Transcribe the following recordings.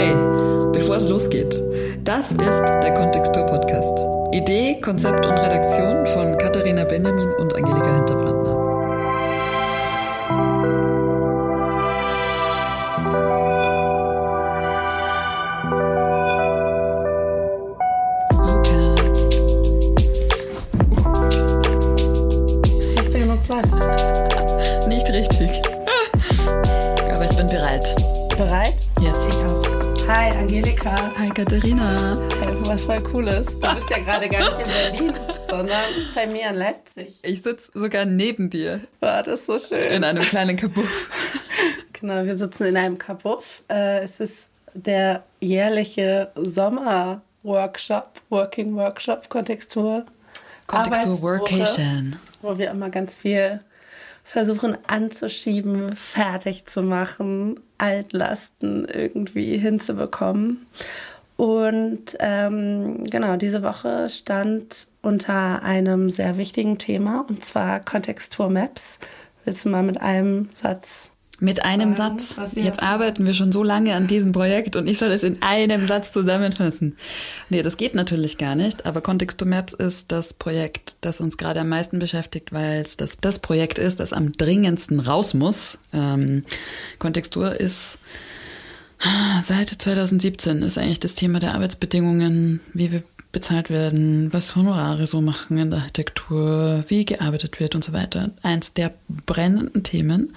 Hey, bevor es losgeht, das ist der Kontextur Podcast. Idee, Konzept und Redaktion von Katharina Benjamin und Angelika Hinterbrandner. Katharina. Was voll Cooles. Du bist ja gerade gar nicht in Berlin, sondern bei mir in Leipzig. Ich sitze sogar neben dir War das so schön? in einem kleinen Kabuff. Genau, wir sitzen in einem Kabuff. Äh, es ist der jährliche Sommer-Workshop, Working Workshop, Kontextur. Kontextur Workation. Wo wir immer ganz viel versuchen anzuschieben, fertig zu machen, Altlasten irgendwie hinzubekommen. Und ähm, genau, diese Woche stand unter einem sehr wichtigen Thema, und zwar Kontextur Maps. Willst du mal mit einem Satz Mit einem Sagen, Satz. Jetzt arbeiten wir schon so lange an diesem Projekt und ich soll es in einem Satz zusammenfassen. Nee, das geht natürlich gar nicht, aber Contexto Maps ist das Projekt, das uns gerade am meisten beschäftigt, weil es das, das Projekt ist, das am dringendsten raus muss. Ähm, Kontextur ist seit 2017 ist eigentlich das Thema der Arbeitsbedingungen, wie wir bezahlt werden, was Honorare so machen in der Architektur, wie gearbeitet wird und so weiter. Eins der brennenden Themen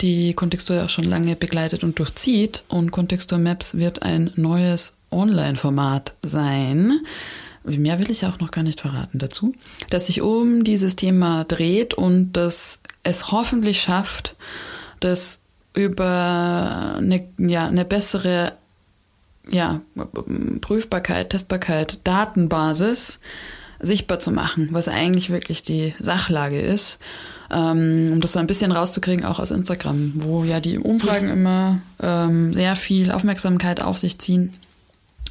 die Kontextur ja auch schon lange begleitet und durchzieht. Und Kontextur Maps wird ein neues Online-Format sein. Mehr will ich auch noch gar nicht verraten dazu, das sich um dieses Thema dreht und das es hoffentlich schafft, das über eine, ja, eine bessere ja, Prüfbarkeit, Testbarkeit, Datenbasis sichtbar zu machen, was eigentlich wirklich die Sachlage ist, ähm, um das so ein bisschen rauszukriegen, auch aus Instagram, wo ja die Umfragen immer ähm, sehr viel Aufmerksamkeit auf sich ziehen.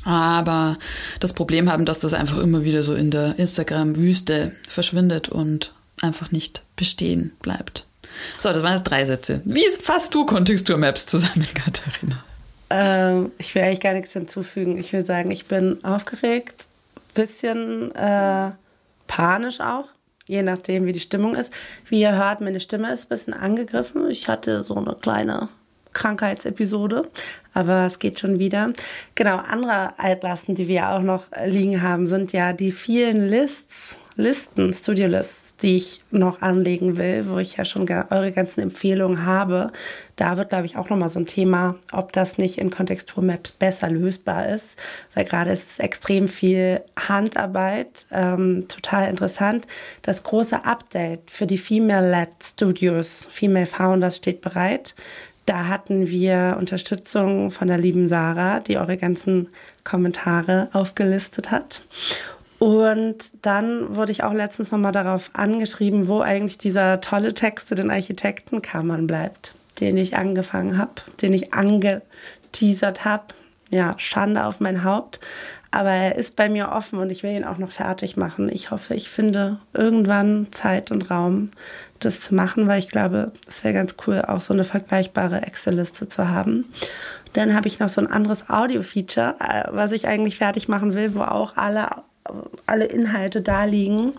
Aber das Problem haben, dass das einfach immer wieder so in der Instagram-Wüste verschwindet und einfach nicht bestehen bleibt. So, das waren jetzt drei Sätze. Wie fasst du Kontextur-Maps zusammen, Katharina? Ähm, ich will eigentlich gar nichts hinzufügen. Ich will sagen, ich bin aufgeregt, bisschen äh, panisch auch, je nachdem, wie die Stimmung ist. Wie ihr hört, meine Stimme ist ein bisschen angegriffen. Ich hatte so eine kleine Krankheitsepisode, aber es geht schon wieder. Genau, andere Altlasten, die wir auch noch liegen haben, sind ja die vielen Lists, Listen, Studio-Lists, die ich noch anlegen will, wo ich ja schon eure ganzen Empfehlungen habe. Da wird, glaube ich, auch nochmal so ein Thema, ob das nicht in Kontextur Maps besser lösbar ist, weil gerade ist es extrem viel Handarbeit, ähm, total interessant. Das große Update für die Female-Led Studios, Female Founders steht bereit. Da hatten wir Unterstützung von der lieben Sarah, die eure ganzen Kommentare aufgelistet hat. Und dann wurde ich auch letztens nochmal darauf angeschrieben, wo eigentlich dieser tolle Text zu den Architektenkammern bleibt, den ich angefangen habe, den ich angeteasert habe. Ja, Schande auf mein Haupt. Aber er ist bei mir offen und ich will ihn auch noch fertig machen. Ich hoffe, ich finde irgendwann Zeit und Raum, das zu machen, weil ich glaube, es wäre ganz cool, auch so eine vergleichbare Excel-Liste zu haben. Dann habe ich noch so ein anderes Audio-Feature, äh, was ich eigentlich fertig machen will, wo auch alle, alle Inhalte da liegen.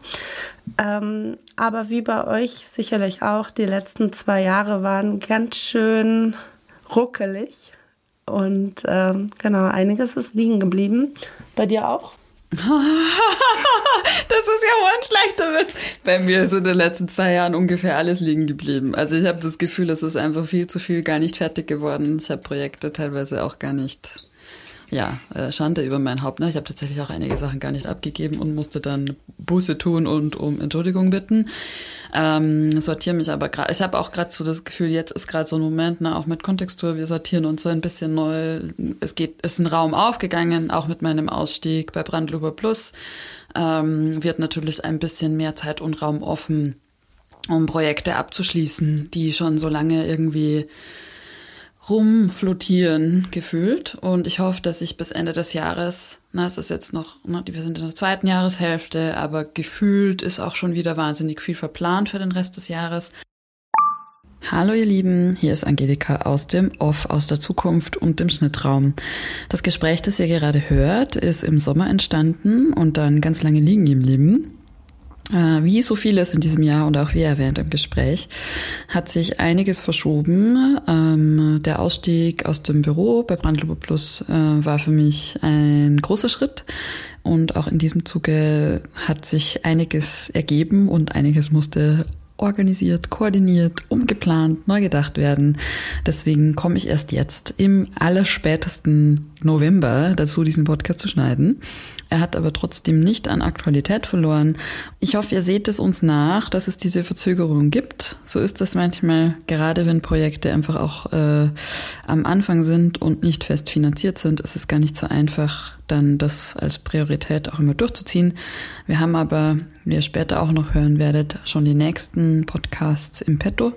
Ähm, aber wie bei euch sicherlich auch, die letzten zwei Jahre waren ganz schön ruckelig. Und ähm, genau, einiges ist liegen geblieben. Bei dir auch? Das ist ja wohl ein schlechter Witz. Bei mir ist in den letzten zwei Jahren ungefähr alles liegen geblieben. Also ich habe das Gefühl, es ist einfach viel zu viel gar nicht fertig geworden. Ich habe Projekte teilweise auch gar nicht, ja, äh, Schande über mein Haupt. Ne? Ich habe tatsächlich auch einige Sachen gar nicht abgegeben und musste dann Buße tun und um Entschuldigung bitten. Ähm, sortiere mich aber gerade. Ich habe auch gerade so das Gefühl, jetzt ist gerade so ein Moment, ne, auch mit Kontextur, wir sortieren uns so ein bisschen neu. Es geht, ist ein Raum aufgegangen, auch mit meinem Ausstieg bei Brandluber Plus. Ähm, wird natürlich ein bisschen mehr Zeit und Raum offen, um Projekte abzuschließen, die schon so lange irgendwie rumflottieren gefühlt. Und ich hoffe, dass ich bis Ende des Jahres, na, es ist jetzt noch, na, wir sind in der zweiten Jahreshälfte, aber gefühlt ist auch schon wieder wahnsinnig viel verplant für den Rest des Jahres. Hallo ihr Lieben, hier ist Angelika aus dem Off, aus der Zukunft und dem Schnittraum. Das Gespräch, das ihr gerade hört, ist im Sommer entstanden und dann ganz lange liegen geblieben. Äh, wie so vieles in diesem Jahr und auch wie erwähnt im Gespräch, hat sich einiges verschoben. Ähm, der Ausstieg aus dem Büro bei Brandlupe Plus äh, war für mich ein großer Schritt. Und auch in diesem Zuge hat sich einiges ergeben und einiges musste organisiert, koordiniert, umgeplant, neu gedacht werden. Deswegen komme ich erst jetzt im allerspätesten November dazu, diesen Podcast zu schneiden. Er hat aber trotzdem nicht an Aktualität verloren. Ich hoffe, ihr seht es uns nach, dass es diese Verzögerung gibt. So ist das manchmal, gerade wenn Projekte einfach auch äh, am Anfang sind und nicht fest finanziert sind, ist es gar nicht so einfach, dann das als Priorität auch immer durchzuziehen. Wir haben aber, wie ihr später auch noch hören werdet, schon die nächsten Podcasts im Petto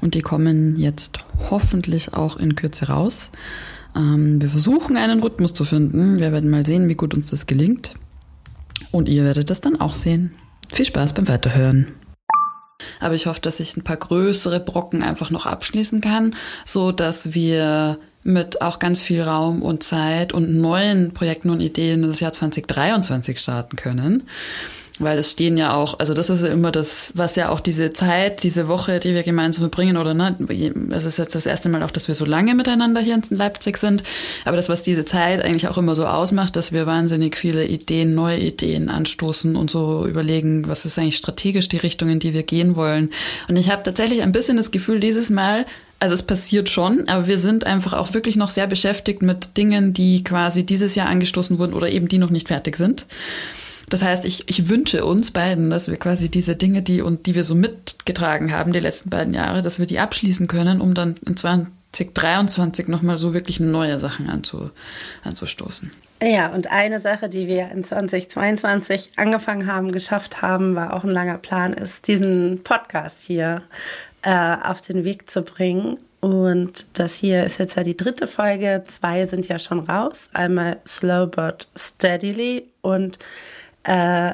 und die kommen jetzt hoffentlich auch in Kürze raus. Ähm, wir versuchen einen Rhythmus zu finden. Wir werden mal sehen, wie gut uns das gelingt. Und ihr werdet das dann auch sehen. Viel Spaß beim Weiterhören. Aber ich hoffe, dass ich ein paar größere Brocken einfach noch abschließen kann, so dass wir mit auch ganz viel Raum und Zeit und neuen Projekten und Ideen das Jahr 2023 starten können. Weil es stehen ja auch, also das ist ja immer das, was ja auch diese Zeit, diese Woche, die wir gemeinsam verbringen, oder ne, es ist jetzt das erste Mal auch, dass wir so lange miteinander hier in Leipzig sind. Aber das, was diese Zeit eigentlich auch immer so ausmacht, dass wir wahnsinnig viele Ideen, neue Ideen anstoßen und so überlegen, was ist eigentlich strategisch die Richtung, in die wir gehen wollen. Und ich habe tatsächlich ein bisschen das Gefühl, dieses Mal, also es passiert schon, aber wir sind einfach auch wirklich noch sehr beschäftigt mit Dingen, die quasi dieses Jahr angestoßen wurden oder eben die noch nicht fertig sind. Das heißt, ich, ich wünsche uns beiden, dass wir quasi diese Dinge, die, und die wir so mitgetragen haben die letzten beiden Jahre, dass wir die abschließen können, um dann in 2023 nochmal so wirklich neue Sachen anzu, anzustoßen. Ja, und eine Sache, die wir in 2022 angefangen haben, geschafft haben, war auch ein langer Plan, ist, diesen Podcast hier äh, auf den Weg zu bringen. Und das hier ist jetzt ja die dritte Folge. Zwei sind ja schon raus. Einmal Slow But Steadily und äh,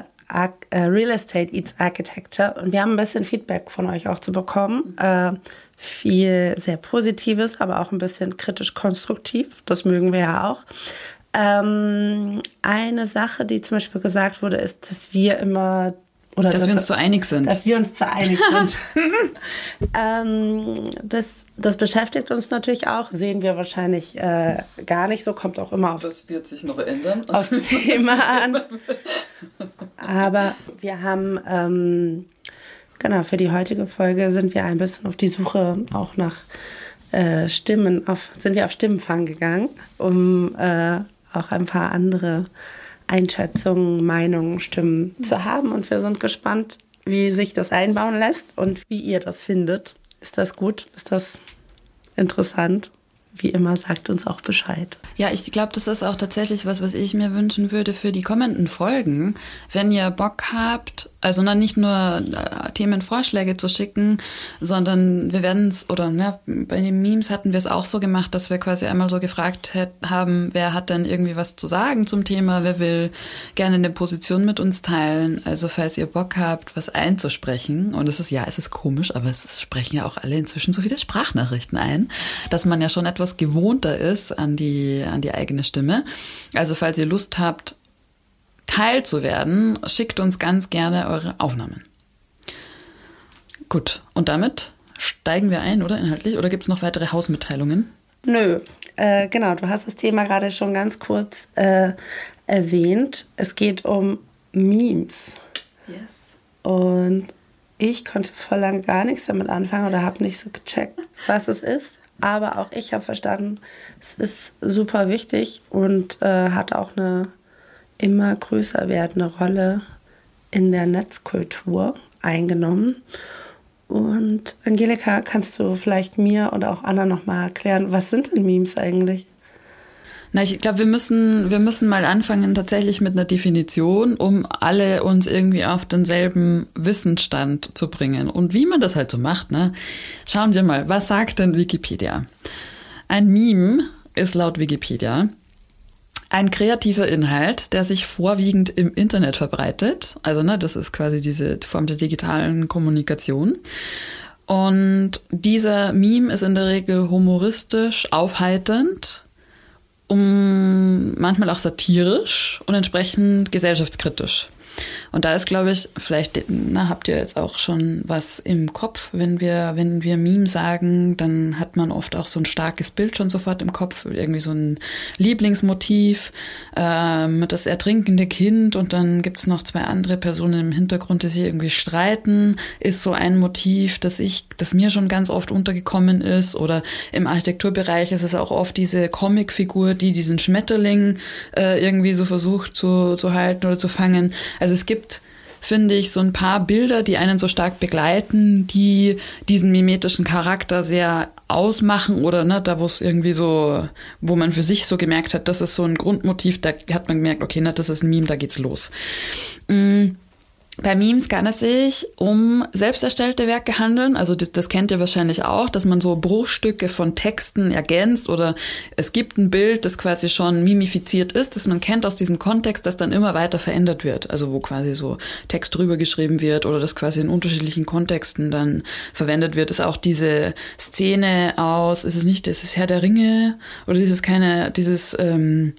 äh, Real Estate Eats Architecture und wir haben ein bisschen Feedback von euch auch zu bekommen. Äh, viel sehr Positives, aber auch ein bisschen kritisch-konstruktiv. Das mögen wir ja auch. Ähm, eine Sache, die zum Beispiel gesagt wurde, ist, dass wir immer oder dass, dass wir uns zu einig sind. Dass wir uns zu einig sind. ähm, das, das beschäftigt uns natürlich auch, sehen wir wahrscheinlich äh, gar nicht so, kommt auch immer aufs, das wird sich noch ändern. aufs Thema an. Aber wir haben, ähm, genau, für die heutige Folge sind wir ein bisschen auf die Suche auch nach äh, Stimmen, auf, sind wir auf Stimmenfang gegangen, um äh, auch ein paar andere Einschätzungen, Meinungen, Stimmen zu haben. Und wir sind gespannt, wie sich das einbauen lässt und wie ihr das findet. Ist das gut? Ist das interessant? Wie immer, sagt uns auch Bescheid. Ja, ich glaube, das ist auch tatsächlich was, was ich mir wünschen würde für die kommenden Folgen. Wenn ihr Bock habt, also na, nicht nur äh, Themenvorschläge zu schicken, sondern wir werden es, oder ne, bei den Memes hatten wir es auch so gemacht, dass wir quasi einmal so gefragt haben, wer hat denn irgendwie was zu sagen zum Thema, wer will gerne eine Position mit uns teilen. Also falls ihr Bock habt, was einzusprechen, und es ist ja, es ist komisch, aber es sprechen ja auch alle inzwischen so viele Sprachnachrichten ein, dass man ja schon etwas gewohnter ist an die, an die eigene Stimme. Also falls ihr Lust habt, Teil zu werden, schickt uns ganz gerne eure Aufnahmen. Gut, und damit steigen wir ein, oder inhaltlich? Oder gibt es noch weitere Hausmitteilungen? Nö, äh, genau, du hast das Thema gerade schon ganz kurz äh, erwähnt. Es geht um Memes. Yes. Und ich konnte vor lang gar nichts damit anfangen oder habe nicht so gecheckt, was es ist. Aber auch ich habe verstanden, es ist super wichtig und äh, hat auch eine immer größer werdende Rolle in der Netzkultur eingenommen. Und Angelika, kannst du vielleicht mir oder auch Anna nochmal erklären, was sind denn Memes eigentlich? Na, ich glaube, wir müssen, wir müssen mal anfangen tatsächlich mit einer Definition, um alle uns irgendwie auf denselben Wissensstand zu bringen. Und wie man das halt so macht, ne? Schauen wir mal, was sagt denn Wikipedia? Ein Meme ist laut Wikipedia ein kreativer Inhalt, der sich vorwiegend im Internet verbreitet. Also, ne, das ist quasi diese Form der digitalen Kommunikation. Und dieser Meme ist in der Regel humoristisch, aufheiternd, um manchmal auch satirisch und entsprechend gesellschaftskritisch. Und da ist, glaube ich, vielleicht, na, habt ihr jetzt auch schon was im Kopf, wenn wir, wenn wir Meme sagen, dann hat man oft auch so ein starkes Bild schon sofort im Kopf, irgendwie so ein Lieblingsmotiv, äh, mit das ertrinkende Kind und dann gibt's noch zwei andere Personen im Hintergrund, die sich irgendwie streiten, ist so ein Motiv, das ich, das mir schon ganz oft untergekommen ist. Oder im Architekturbereich ist es auch oft diese Comicfigur, die diesen Schmetterling äh, irgendwie so versucht zu, zu halten oder zu fangen. Also es gibt finde ich, so ein paar Bilder, die einen so stark begleiten, die diesen mimetischen Charakter sehr ausmachen oder ne, da wo es irgendwie so, wo man für sich so gemerkt hat, das ist so ein Grundmotiv, da hat man gemerkt, okay, ne, das ist ein Meme, da geht's los. Mhm. Bei Memes kann es sich um selbst erstellte Werke handeln. Also das, das kennt ihr wahrscheinlich auch, dass man so Bruchstücke von Texten ergänzt oder es gibt ein Bild, das quasi schon mimifiziert ist, das man kennt aus diesem Kontext, das dann immer weiter verändert wird. Also wo quasi so Text drüber geschrieben wird oder das quasi in unterschiedlichen Kontexten dann verwendet wird. Ist auch diese Szene aus, ist es nicht, ist es Herr der Ringe oder dieses keine, dieses ähm,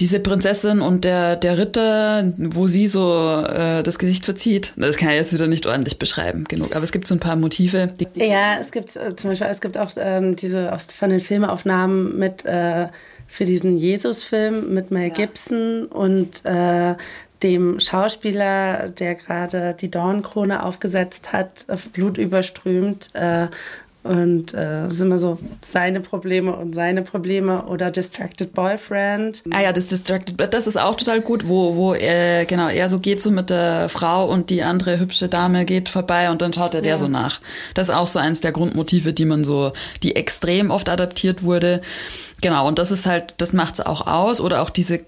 diese Prinzessin und der, der Ritter, wo sie so äh, das Gesicht verzieht. Das kann ich jetzt wieder nicht ordentlich beschreiben genug. Aber es gibt so ein paar Motive. Ja, es gibt äh, zum Beispiel, es gibt auch ähm, diese aus, von den Filmaufnahmen mit äh, für diesen Jesus-Film mit Mel ja. Gibson und äh, dem Schauspieler, der gerade die Dornkrone aufgesetzt hat, blutüberströmt, äh, und äh, sind immer so seine Probleme und seine Probleme oder Distracted Boyfriend. Ah ja, das Distracted, das ist auch total gut, wo, wo er, genau, er so geht so mit der Frau und die andere hübsche Dame geht vorbei und dann schaut er der ja. so nach. Das ist auch so eins der Grundmotive, die man so, die extrem oft adaptiert wurde. Genau, und das ist halt, das macht es auch aus. Oder auch diese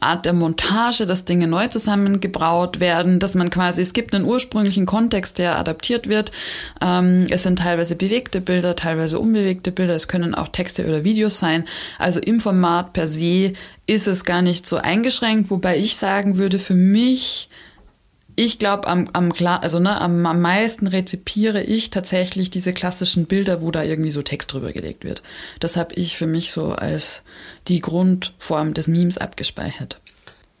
Art der Montage, dass Dinge neu zusammengebraut werden, dass man quasi, es gibt einen ursprünglichen Kontext, der adaptiert wird. Ähm, es sind teilweise bewegte Bilder, teilweise unbewegte Bilder, es können auch Texte oder Videos sein. Also im Format per se ist es gar nicht so eingeschränkt, wobei ich sagen würde, für mich ich glaube, am, am klar, also ne, am, am meisten rezipiere ich tatsächlich diese klassischen Bilder, wo da irgendwie so Text drüber gelegt wird. Das habe ich für mich so als die Grundform des Memes abgespeichert.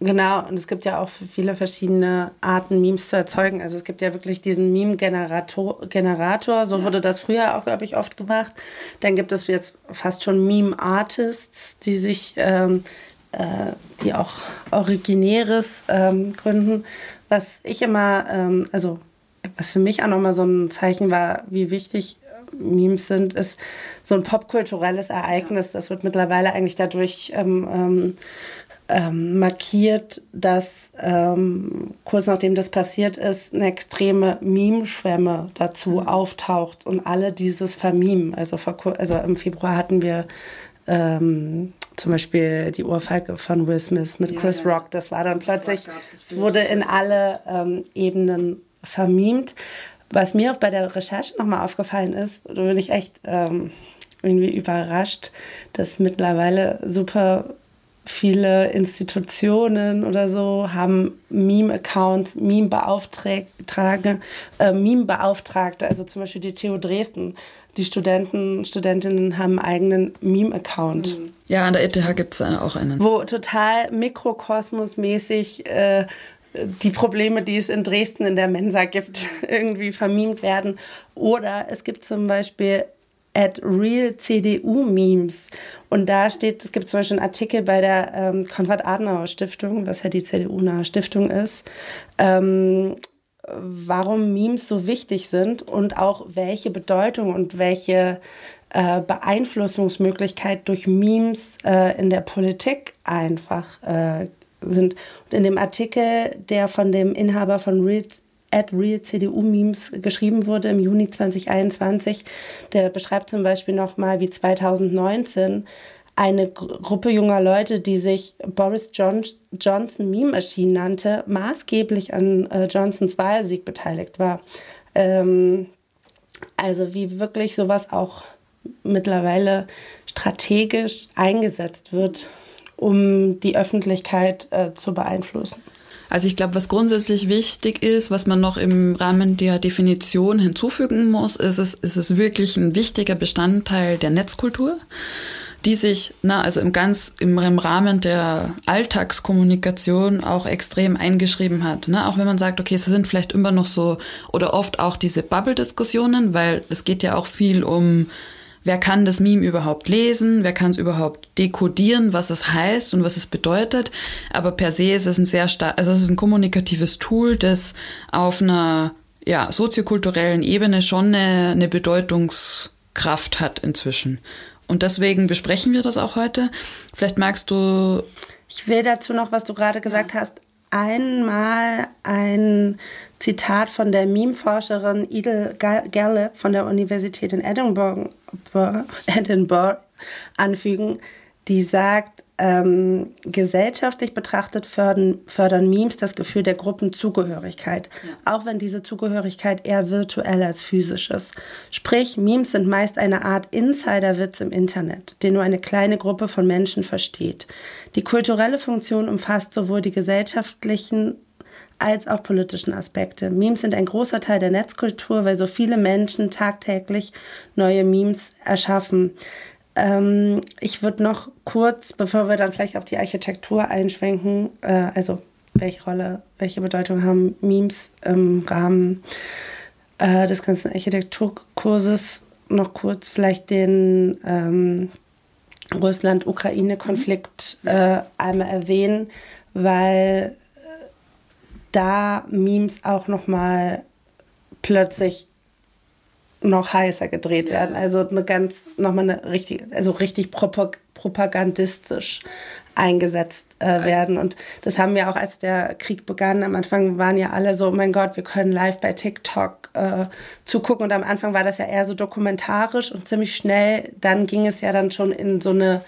Genau, und es gibt ja auch viele verschiedene Arten, Memes zu erzeugen. Also es gibt ja wirklich diesen Meme-Generator, Generator, so ja. wurde das früher auch, glaube ich, oft gemacht. Dann gibt es jetzt fast schon Meme-Artists, die sich, ähm, äh, die auch Originäres ähm, gründen was ich immer, ähm, also was für mich auch nochmal so ein Zeichen war, wie wichtig äh, Memes sind, ist so ein popkulturelles Ereignis. Das wird mittlerweile eigentlich dadurch ähm, ähm, ähm, markiert, dass ähm, kurz nachdem das passiert ist, eine extreme Meme-Schwemme dazu mhm. auftaucht und alle dieses vermimen. Also, also im Februar hatten wir ähm, zum Beispiel die Ohrfeige von Will Smith mit ja, Chris ja. Rock. Das war dann plötzlich, es wurde in alle ähm, Ebenen vermiemt. Was mir auch bei der Recherche nochmal aufgefallen ist, da bin ich echt ähm, irgendwie überrascht, dass mittlerweile super viele Institutionen oder so haben Meme-Accounts, Meme-Beauftragte, äh, Meme-Beauftragte, also zum Beispiel die TU Dresden die Studenten, Studentinnen haben einen eigenen Meme-Account. Mhm. Ja, an der ETH gibt es auch einen. Wo total mikrokosmosmäßig äh, die Probleme, die es in Dresden in der Mensa gibt, irgendwie vermimt werden. Oder es gibt zum Beispiel at real CDU Memes. Und da steht, es gibt zum Beispiel einen Artikel bei der ähm, Konrad-Adenauer-Stiftung, was ja die CDU-nahe Stiftung ist, ähm, warum Memes so wichtig sind und auch welche Bedeutung und welche äh, Beeinflussungsmöglichkeit durch Memes äh, in der Politik einfach äh, sind. Und in dem Artikel, der von dem Inhaber von Real, at Real CDU Memes geschrieben wurde im Juni 2021, der beschreibt zum Beispiel nochmal, wie 2019 eine Gruppe junger Leute, die sich Boris John Johnson Meme Machine nannte, maßgeblich an äh, Johnsons Wahlsieg beteiligt war. Ähm, also wie wirklich sowas auch mittlerweile strategisch eingesetzt wird, um die Öffentlichkeit äh, zu beeinflussen. Also ich glaube, was grundsätzlich wichtig ist, was man noch im Rahmen der Definition hinzufügen muss, ist es, ist es wirklich ein wichtiger Bestandteil der Netzkultur die sich, na, also im ganz, im, Rahmen der Alltagskommunikation auch extrem eingeschrieben hat. Ne? Auch wenn man sagt, okay, es sind vielleicht immer noch so oder oft auch diese Bubble-Diskussionen, weil es geht ja auch viel um, wer kann das Meme überhaupt lesen, wer kann es überhaupt dekodieren, was es heißt und was es bedeutet. Aber per se ist es ein sehr stark, also es ist ein kommunikatives Tool, das auf einer ja, soziokulturellen Ebene schon eine, eine Bedeutungskraft hat inzwischen. Und deswegen besprechen wir das auch heute. Vielleicht magst du. Ich will dazu noch, was du gerade gesagt ja. hast, einmal ein Zitat von der Meme-Forscherin Edel Gallup von der Universität in Edinburgh, Edinburgh anfügen, die sagt, ähm, gesellschaftlich betrachtet fördern, fördern Memes das Gefühl der Gruppenzugehörigkeit, ja. auch wenn diese Zugehörigkeit eher virtuell als physisch ist. Sprich, Memes sind meist eine Art Insiderwitz im Internet, den nur eine kleine Gruppe von Menschen versteht. Die kulturelle Funktion umfasst sowohl die gesellschaftlichen als auch politischen Aspekte. Memes sind ein großer Teil der Netzkultur, weil so viele Menschen tagtäglich neue Memes erschaffen. Ähm, ich würde noch kurz, bevor wir dann vielleicht auf die Architektur einschwenken, äh, also welche Rolle, welche Bedeutung haben Memes im Rahmen äh, des ganzen Architekturkurses, noch kurz vielleicht den ähm, Russland-Ukraine-Konflikt äh, einmal erwähnen, weil äh, da Memes auch noch mal plötzlich noch heißer gedreht ja. werden. Also eine ganz, nochmal eine richtig, also richtig propagandistisch eingesetzt äh, also. werden. Und das haben wir auch, als der Krieg begann, am Anfang waren ja alle so, oh mein Gott, wir können live bei TikTok äh, zugucken. Und am Anfang war das ja eher so dokumentarisch und ziemlich schnell, dann ging es ja dann schon in so eine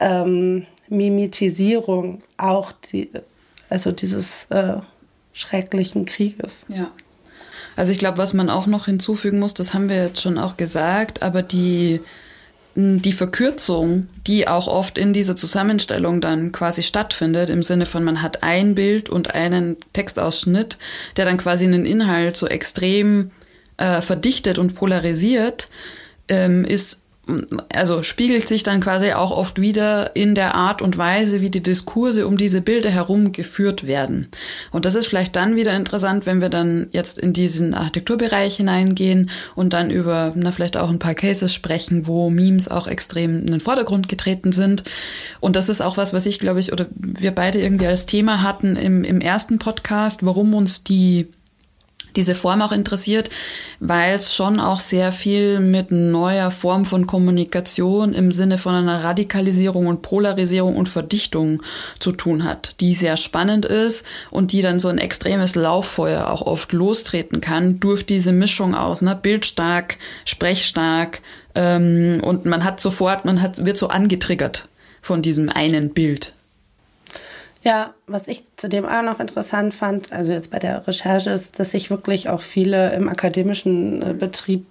ähm, Mimetisierung auch die, also dieses äh, schrecklichen Krieges. Ja. Also ich glaube, was man auch noch hinzufügen muss, das haben wir jetzt schon auch gesagt, aber die, die Verkürzung, die auch oft in dieser Zusammenstellung dann quasi stattfindet, im Sinne von man hat ein Bild und einen Textausschnitt, der dann quasi einen Inhalt so extrem äh, verdichtet und polarisiert, ähm, ist also spiegelt sich dann quasi auch oft wieder in der Art und Weise, wie die Diskurse um diese Bilder herum geführt werden. Und das ist vielleicht dann wieder interessant, wenn wir dann jetzt in diesen Architekturbereich hineingehen und dann über, na, vielleicht auch ein paar Cases sprechen, wo Memes auch extrem in den Vordergrund getreten sind. Und das ist auch was, was ich, glaube ich, oder wir beide irgendwie als Thema hatten im, im ersten Podcast, warum uns die diese Form auch interessiert, weil es schon auch sehr viel mit neuer Form von Kommunikation im Sinne von einer Radikalisierung und Polarisierung und Verdichtung zu tun hat, die sehr spannend ist und die dann so ein extremes Lauffeuer auch oft lostreten kann durch diese Mischung aus ne, bildstark, sprechstark ähm, und man hat sofort, man hat, wird so angetriggert von diesem einen Bild. Ja, was ich zudem auch noch interessant fand, also jetzt bei der Recherche, ist, dass sich wirklich auch viele im akademischen äh, Betrieb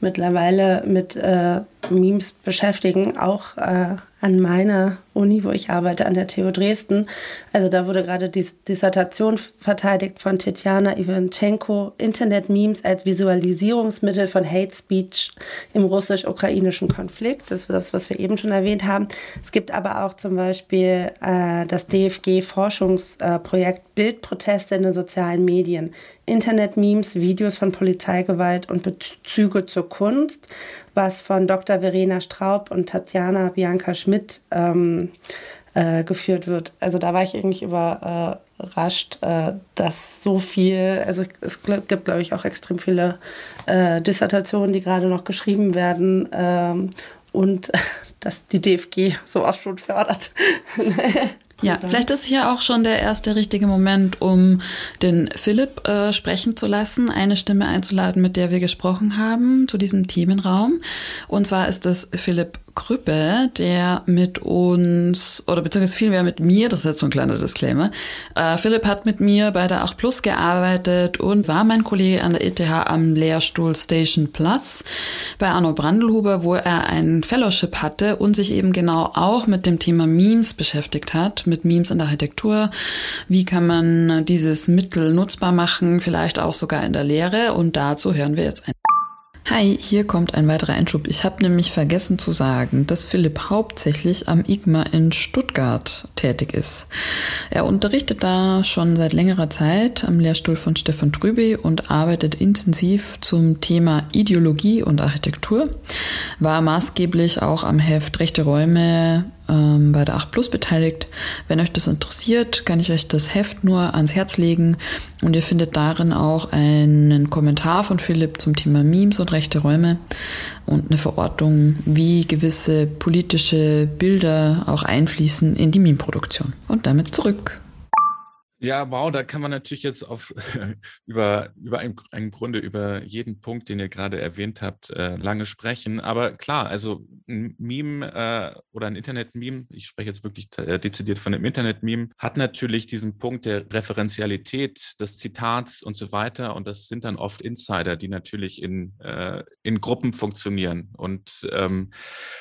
mittlerweile mit äh, Memes beschäftigen, auch äh, an meiner Uni, wo ich arbeite, an der TU Dresden. Also da wurde gerade die Dissertation verteidigt von Tetjana Ivanchenko, Internet-Memes als Visualisierungsmittel von Hate Speech im russisch-ukrainischen Konflikt. Das ist das, was wir eben schon erwähnt haben. Es gibt aber auch zum Beispiel äh, das DFG-Forschungsprojekt Bildproteste in den sozialen Medien. Internet-Memes, Videos von Polizeigewalt und Bezüge zur Kunst, was von Dr. Verena Straub und Tatjana Bianca Schmidt ähm, äh, geführt wird. Also da war ich irgendwie überrascht, äh, dass so viel, also es gibt, glaube ich, auch extrem viele äh, Dissertationen, die gerade noch geschrieben werden ähm, und dass die DFG sowas schon fördert. Ja, vielleicht ist hier auch schon der erste richtige Moment, um den Philipp äh, sprechen zu lassen, eine Stimme einzuladen, mit der wir gesprochen haben zu diesem Themenraum. Und zwar ist das Philipp Krüppe, der mit uns, oder beziehungsweise vielmehr mit mir, das ist jetzt so ein kleiner Disclaimer, äh, Philipp hat mit mir bei der 8 Plus gearbeitet und war mein Kollege an der ETH am Lehrstuhl Station Plus bei Arno Brandelhuber, wo er ein Fellowship hatte und sich eben genau auch mit dem Thema Memes beschäftigt hat, mit Memes in der Architektur. Wie kann man dieses Mittel nutzbar machen, vielleicht auch sogar in der Lehre und dazu hören wir jetzt ein Hi, hier kommt ein weiterer Einschub. Ich habe nämlich vergessen zu sagen, dass Philipp hauptsächlich am IGMA in Stuttgart tätig ist. Er unterrichtet da schon seit längerer Zeit am Lehrstuhl von Stefan Trüby und arbeitet intensiv zum Thema Ideologie und Architektur, war maßgeblich auch am Heft Rechte Räume ähm, bei der 8 Plus beteiligt. Wenn euch das interessiert, kann ich euch das Heft nur ans Herz legen und ihr findet darin auch einen Kommentar von Philipp zum Thema Memes und rechte Räume und eine Verortung, wie gewisse politische Bilder auch einfließen in die Meme-Produktion. Und damit zurück. Ja, wow, da kann man natürlich jetzt auf über, über ein, im Grunde über jeden Punkt, den ihr gerade erwähnt habt, äh, lange sprechen. Aber klar, also ein Meme äh, oder ein Internet-Meme, ich spreche jetzt wirklich äh, dezidiert von einem Internet-Meme, hat natürlich diesen Punkt der Referenzialität des Zitats und so weiter. Und das sind dann oft Insider, die natürlich in, äh, in Gruppen funktionieren. Und ähm,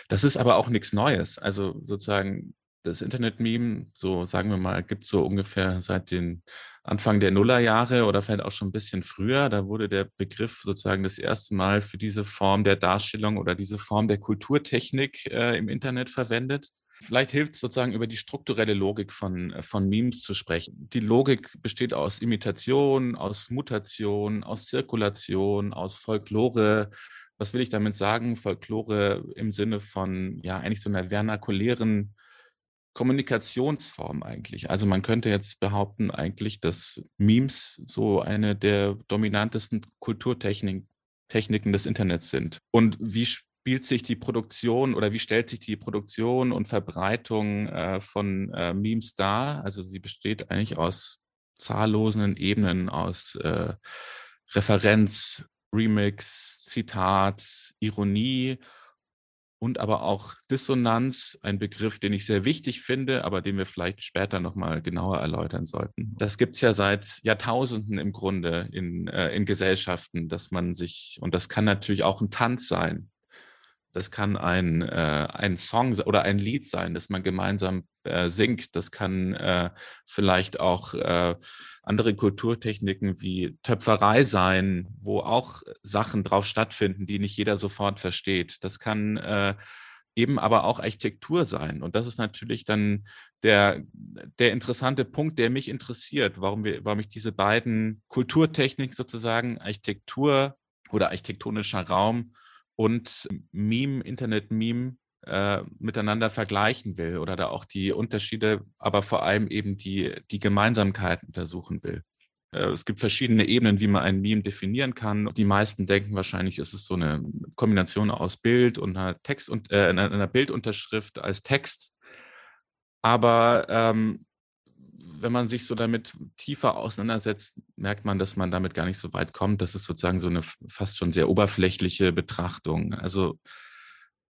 das ist aber auch nichts Neues. Also sozusagen das Internet-Meme, so sagen wir mal, gibt es so ungefähr seit den Anfang der Nullerjahre oder vielleicht auch schon ein bisschen früher. Da wurde der Begriff sozusagen das erste Mal für diese Form der Darstellung oder diese Form der Kulturtechnik äh, im Internet verwendet. Vielleicht hilft es sozusagen über die strukturelle Logik von, äh, von Memes zu sprechen. Die Logik besteht aus Imitation, aus Mutation, aus Zirkulation, aus Folklore. Was will ich damit sagen? Folklore im Sinne von ja eigentlich so einer vernakulären Kommunikationsform eigentlich. Also man könnte jetzt behaupten eigentlich, dass Memes so eine der dominantesten Kulturtechniken Techniken des Internets sind. Und wie spielt sich die Produktion oder wie stellt sich die Produktion und Verbreitung äh, von äh, Memes dar? Also sie besteht eigentlich aus zahllosen Ebenen, aus äh, Referenz, Remix, Zitat, Ironie und aber auch Dissonanz, ein Begriff, den ich sehr wichtig finde, aber den wir vielleicht später nochmal genauer erläutern sollten. Das gibt es ja seit Jahrtausenden im Grunde in, äh, in Gesellschaften, dass man sich, und das kann natürlich auch ein Tanz sein, das kann ein, äh, ein Song oder ein Lied sein, das man gemeinsam äh, singt. Das kann äh, vielleicht auch äh, andere Kulturtechniken wie Töpferei sein, wo auch Sachen drauf stattfinden, die nicht jeder sofort versteht. Das kann äh, eben aber auch Architektur sein. Und das ist natürlich dann der, der interessante Punkt, der mich interessiert, warum, wir, warum ich diese beiden Kulturtechniken sozusagen, Architektur oder architektonischer Raum und Meme, Internet-Meme äh, miteinander vergleichen will oder da auch die Unterschiede, aber vor allem eben die, die Gemeinsamkeiten untersuchen will. Äh, es gibt verschiedene Ebenen, wie man ein Meme definieren kann. Die meisten denken wahrscheinlich, ist es so eine Kombination aus Bild und einer Text und äh, einer Bildunterschrift als Text. Aber ähm, wenn man sich so damit tiefer auseinandersetzt, merkt man, dass man damit gar nicht so weit kommt. Das ist sozusagen so eine fast schon sehr oberflächliche Betrachtung. Also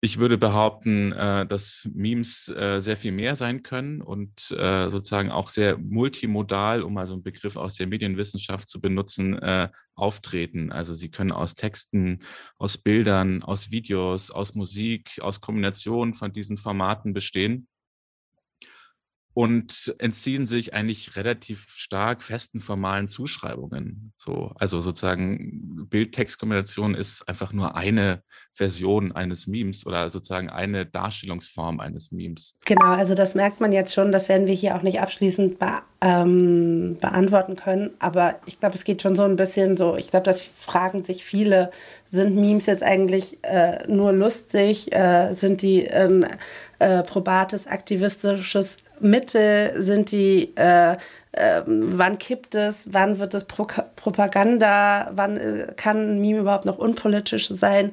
ich würde behaupten, äh, dass Memes äh, sehr viel mehr sein können und äh, sozusagen auch sehr multimodal, um mal so einen Begriff aus der Medienwissenschaft zu benutzen, auftreten. Also sie können aus Texten, aus Bildern, aus Videos, aus Musik, aus Kombinationen von diesen Formaten bestehen und entziehen sich eigentlich relativ stark festen formalen Zuschreibungen. So, also sozusagen Bild-Text-Kombination ist einfach nur eine Version eines Memes oder sozusagen eine Darstellungsform eines Memes. Genau, also das merkt man jetzt schon, das werden wir hier auch nicht abschließend be ähm, beantworten können, aber ich glaube, es geht schon so ein bisschen so, ich glaube, das fragen sich viele, sind Memes jetzt eigentlich äh, nur lustig, äh, sind die ein äh, probates, aktivistisches Mitte sind die, äh, äh, wann kippt es, wann wird es Pro Propaganda, wann äh, kann ein Meme überhaupt noch unpolitisch sein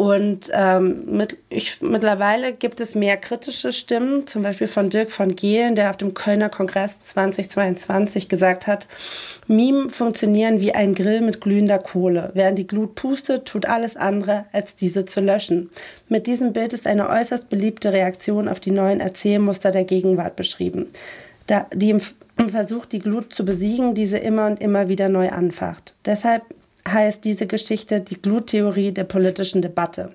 Und ähm, mit, ich, mittlerweile gibt es mehr kritische Stimmen, zum Beispiel von Dirk von Gehlen, der auf dem Kölner Kongress 2022 gesagt hat, Meme funktionieren wie ein Grill mit glühender Kohle. Während die Glut pustet, tut alles andere, als diese zu löschen. Mit diesem Bild ist eine äußerst beliebte Reaktion auf die neuen Erzählmuster der Gegenwart beschrieben, da, die im Versuch, die Glut zu besiegen, diese immer und immer wieder neu anfacht. Deshalb heißt diese Geschichte die Gluttheorie der politischen Debatte.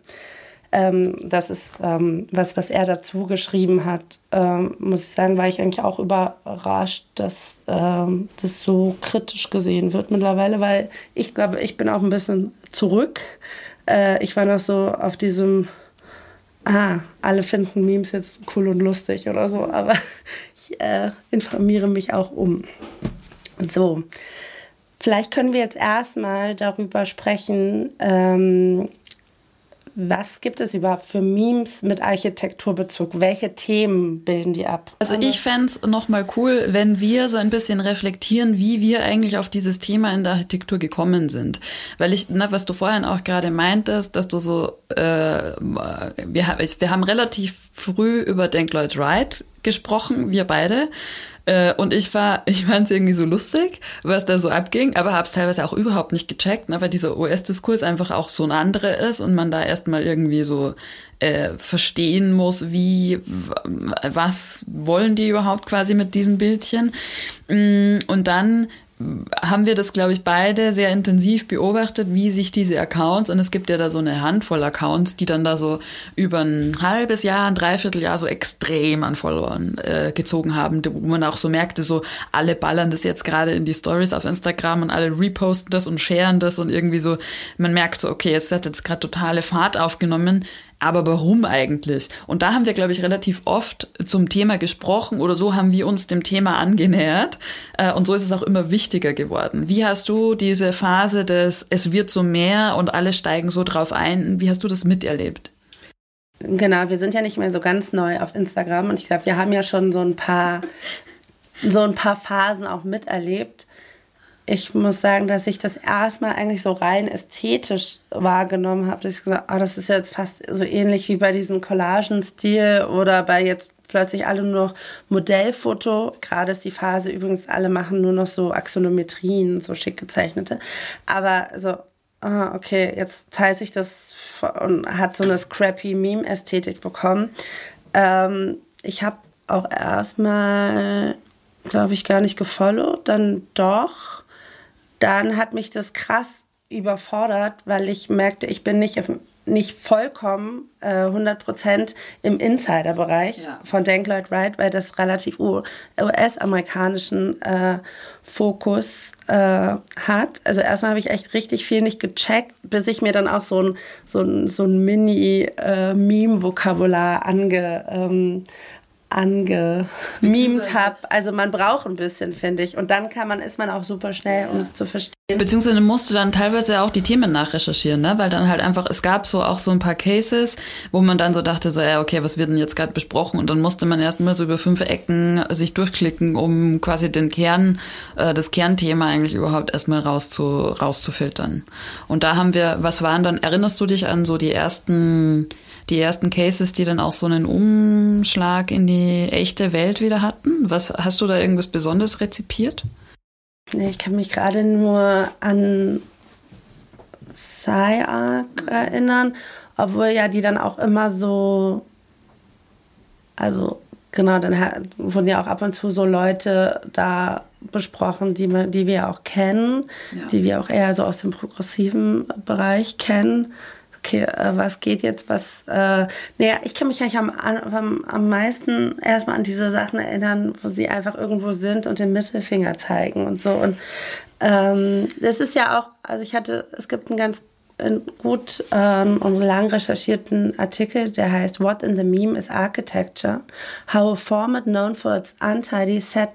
Ähm, das ist ähm, was, was er dazu geschrieben hat. Ähm, muss ich sagen, war ich eigentlich auch überrascht, dass ähm, das so kritisch gesehen wird mittlerweile, weil ich glaube, ich bin auch ein bisschen zurück. Äh, ich war noch so auf diesem, ah, alle finden Memes jetzt cool und lustig oder so, aber ich äh, informiere mich auch um. So. Vielleicht können wir jetzt erstmal darüber sprechen, ähm, was gibt es überhaupt für Memes mit Architekturbezug? Welche Themen bilden die ab? Also ich fände es nochmal cool, wenn wir so ein bisschen reflektieren, wie wir eigentlich auf dieses Thema in der Architektur gekommen sind. Weil ich, na, was du vorhin auch gerade meintest, dass du so, äh, wir, wir haben relativ früh über Denk Lloyd Wright gesprochen, wir beide. Äh, und ich war, ich fand es irgendwie so lustig, was da so abging, aber habe es teilweise auch überhaupt nicht gecheckt, ne, weil dieser US-Diskurs einfach auch so ein anderer ist und man da erstmal irgendwie so äh, verstehen muss, wie, was wollen die überhaupt quasi mit diesen Bildchen. Mm, und dann haben wir das, glaube ich, beide sehr intensiv beobachtet, wie sich diese Accounts, und es gibt ja da so eine Handvoll Accounts, die dann da so über ein halbes Jahr, ein Dreivierteljahr so extrem an Followern äh, gezogen haben, wo man auch so merkte, so alle ballern das jetzt gerade in die Stories auf Instagram und alle reposten das und sharen das und irgendwie so, man merkt so, okay, es hat jetzt gerade totale Fahrt aufgenommen, aber warum eigentlich? Und da haben wir, glaube ich, relativ oft zum Thema gesprochen oder so haben wir uns dem Thema angenähert. Äh, und so ist es auch immer wichtiger geworden. Wie hast du diese Phase des Es wird so mehr und alle steigen so drauf ein, wie hast du das miterlebt? Genau, wir sind ja nicht mehr so ganz neu auf Instagram und ich glaube, wir haben ja schon so ein paar, so ein paar Phasen auch miterlebt ich muss sagen, dass ich das erstmal eigentlich so rein ästhetisch wahrgenommen habe. Dass ich gesagt oh, das ist jetzt fast so ähnlich wie bei diesem Collagenstil oder bei jetzt plötzlich alle nur noch Modellfoto. Gerade ist die Phase übrigens, alle machen nur noch so Axonometrien, so schick gezeichnete. Aber so, ah, okay, jetzt teilt sich das und hat so eine scrappy Meme-Ästhetik bekommen. Ähm, ich habe auch erstmal, glaube ich, gar nicht gefollowt, dann doch dann hat mich das krass überfordert, weil ich merkte, ich bin nicht, nicht vollkommen äh, 100% im Insider-Bereich ja. von Denk Lloyd Wright, weil das relativ US-amerikanischen äh, Fokus äh, hat. Also erstmal habe ich echt richtig viel nicht gecheckt, bis ich mir dann auch so ein, so ein, so ein Mini-Meme-Vokabular äh, ange, ähm, angemimt habe. Also man braucht ein bisschen, finde ich. Und dann kann man, ist man auch super schnell, um es zu verstehen. Beziehungsweise musste dann teilweise auch die Themen nachrecherchieren, ne? Weil dann halt einfach, es gab so auch so ein paar Cases, wo man dann so dachte, so, ja, okay, was wird denn jetzt gerade besprochen? Und dann musste man erstmal so über fünf Ecken sich durchklicken, um quasi den Kern, äh, das Kernthema eigentlich überhaupt erstmal rauszu, rauszufiltern. Und da haben wir, was waren dann, erinnerst du dich an so die ersten die ersten Cases, die dann auch so einen Umschlag in die echte Welt wieder hatten? Was hast du da irgendwas Besonderes rezipiert? Ich kann mich gerade nur an Psyark erinnern, obwohl ja die dann auch immer so, also genau, dann wurden ja auch ab und zu so Leute da besprochen, die, die wir auch kennen, ja. die wir auch eher so aus dem progressiven Bereich kennen okay, äh, was geht jetzt, was, äh, naja, ich kann mich eigentlich am, am, meisten erstmal an diese Sachen erinnern, wo sie einfach irgendwo sind und den Mittelfinger zeigen und so. Und ähm, das ist ja auch, also ich hatte, es gibt einen ganz gut ähm, und lang recherchierten Artikel, der heißt What in the Meme is Architecture? How a format known for its untidy set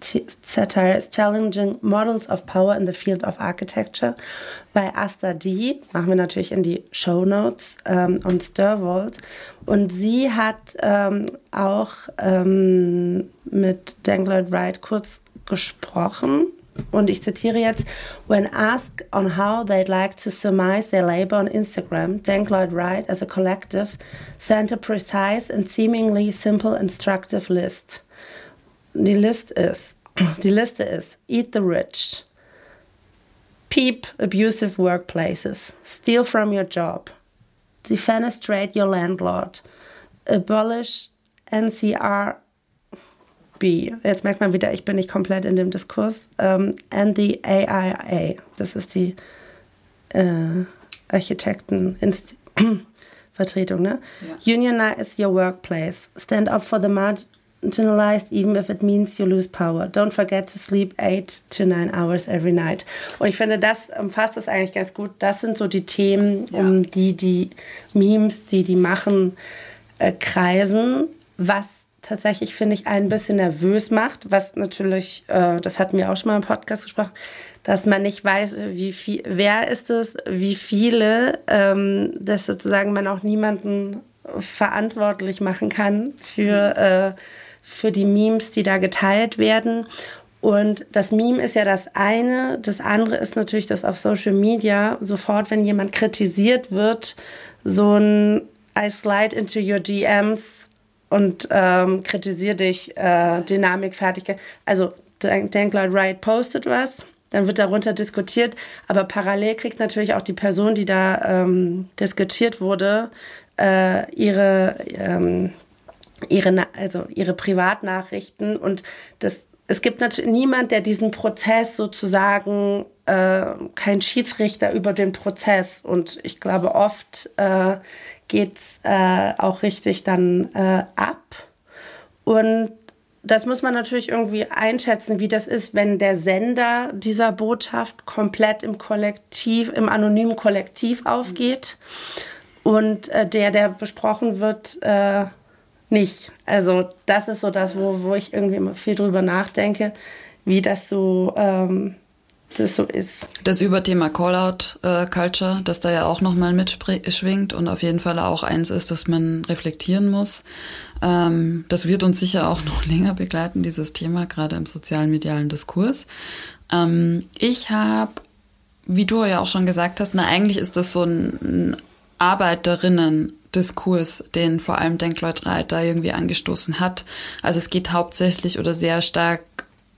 satire is challenging models of power in the field of architecture. Bei Asta D machen wir natürlich in die Show Notes ähm, und Stirvold. Und sie hat ähm, auch ähm, mit Dangled Wright kurz gesprochen und ich zitiere jetzt, when asked on how they'd like to surmise their labor on Instagram, Dan Lloyd Wright as a collective sent a precise and seemingly simple instructive list. Die List ist, die Liste ist, eat the rich, peep abusive workplaces, steal from your job, defenestrate your landlord, abolish NCR B. Jetzt merkt man wieder, ich bin nicht komplett in dem Diskurs. Ähm, and the AIA, das ist die äh, Architektenvertretung, ne? Ja. Unionize your workplace. Stand up for the marginalized, even if it means you lose power. Don't forget to sleep eight to nine hours every night. Und ich finde, das umfasst das eigentlich ganz gut. Das sind so die Themen, ja. um die die Memes, die die machen, äh, kreisen. Was tatsächlich, finde ich, ein bisschen nervös macht, was natürlich, äh, das hatten wir auch schon mal im Podcast gesprochen, dass man nicht weiß, wie viel, wer ist es, wie viele, ähm, dass sozusagen man auch niemanden verantwortlich machen kann für, äh, für die Memes, die da geteilt werden. Und das Meme ist ja das eine. Das andere ist natürlich, dass auf Social Media sofort, wenn jemand kritisiert wird, so ein I slide into your DMs und ähm, kritisiere dich, äh, Dynamik, Fertigkeit. Also Denk Lloyd Wright postet was, dann wird darunter diskutiert, aber parallel kriegt natürlich auch die Person, die da ähm, diskutiert wurde, äh, ihre, ähm, ihre, also ihre Privatnachrichten und das es gibt natürlich niemand, der diesen Prozess sozusagen, äh, kein Schiedsrichter über den Prozess. Und ich glaube, oft äh, geht's äh, auch richtig dann äh, ab. Und das muss man natürlich irgendwie einschätzen, wie das ist, wenn der Sender dieser Botschaft komplett im Kollektiv, im anonymen Kollektiv aufgeht und äh, der, der besprochen wird, äh, nicht. Also das ist so das, wo, wo ich irgendwie immer viel drüber nachdenke, wie das so ähm, das so ist. Das Überthema Callout-Culture, äh, das da ja auch nochmal mitschwingt und auf jeden Fall auch eins ist, dass man reflektieren muss. Ähm, das wird uns sicher auch noch länger begleiten, dieses Thema, gerade im sozialen medialen Diskurs. Ähm, ich habe, wie du ja auch schon gesagt hast, na eigentlich ist das so ein, ein Arbeiterinnen Diskurs, den vor allem Denkleut Reiter irgendwie angestoßen hat. Also es geht hauptsächlich oder sehr stark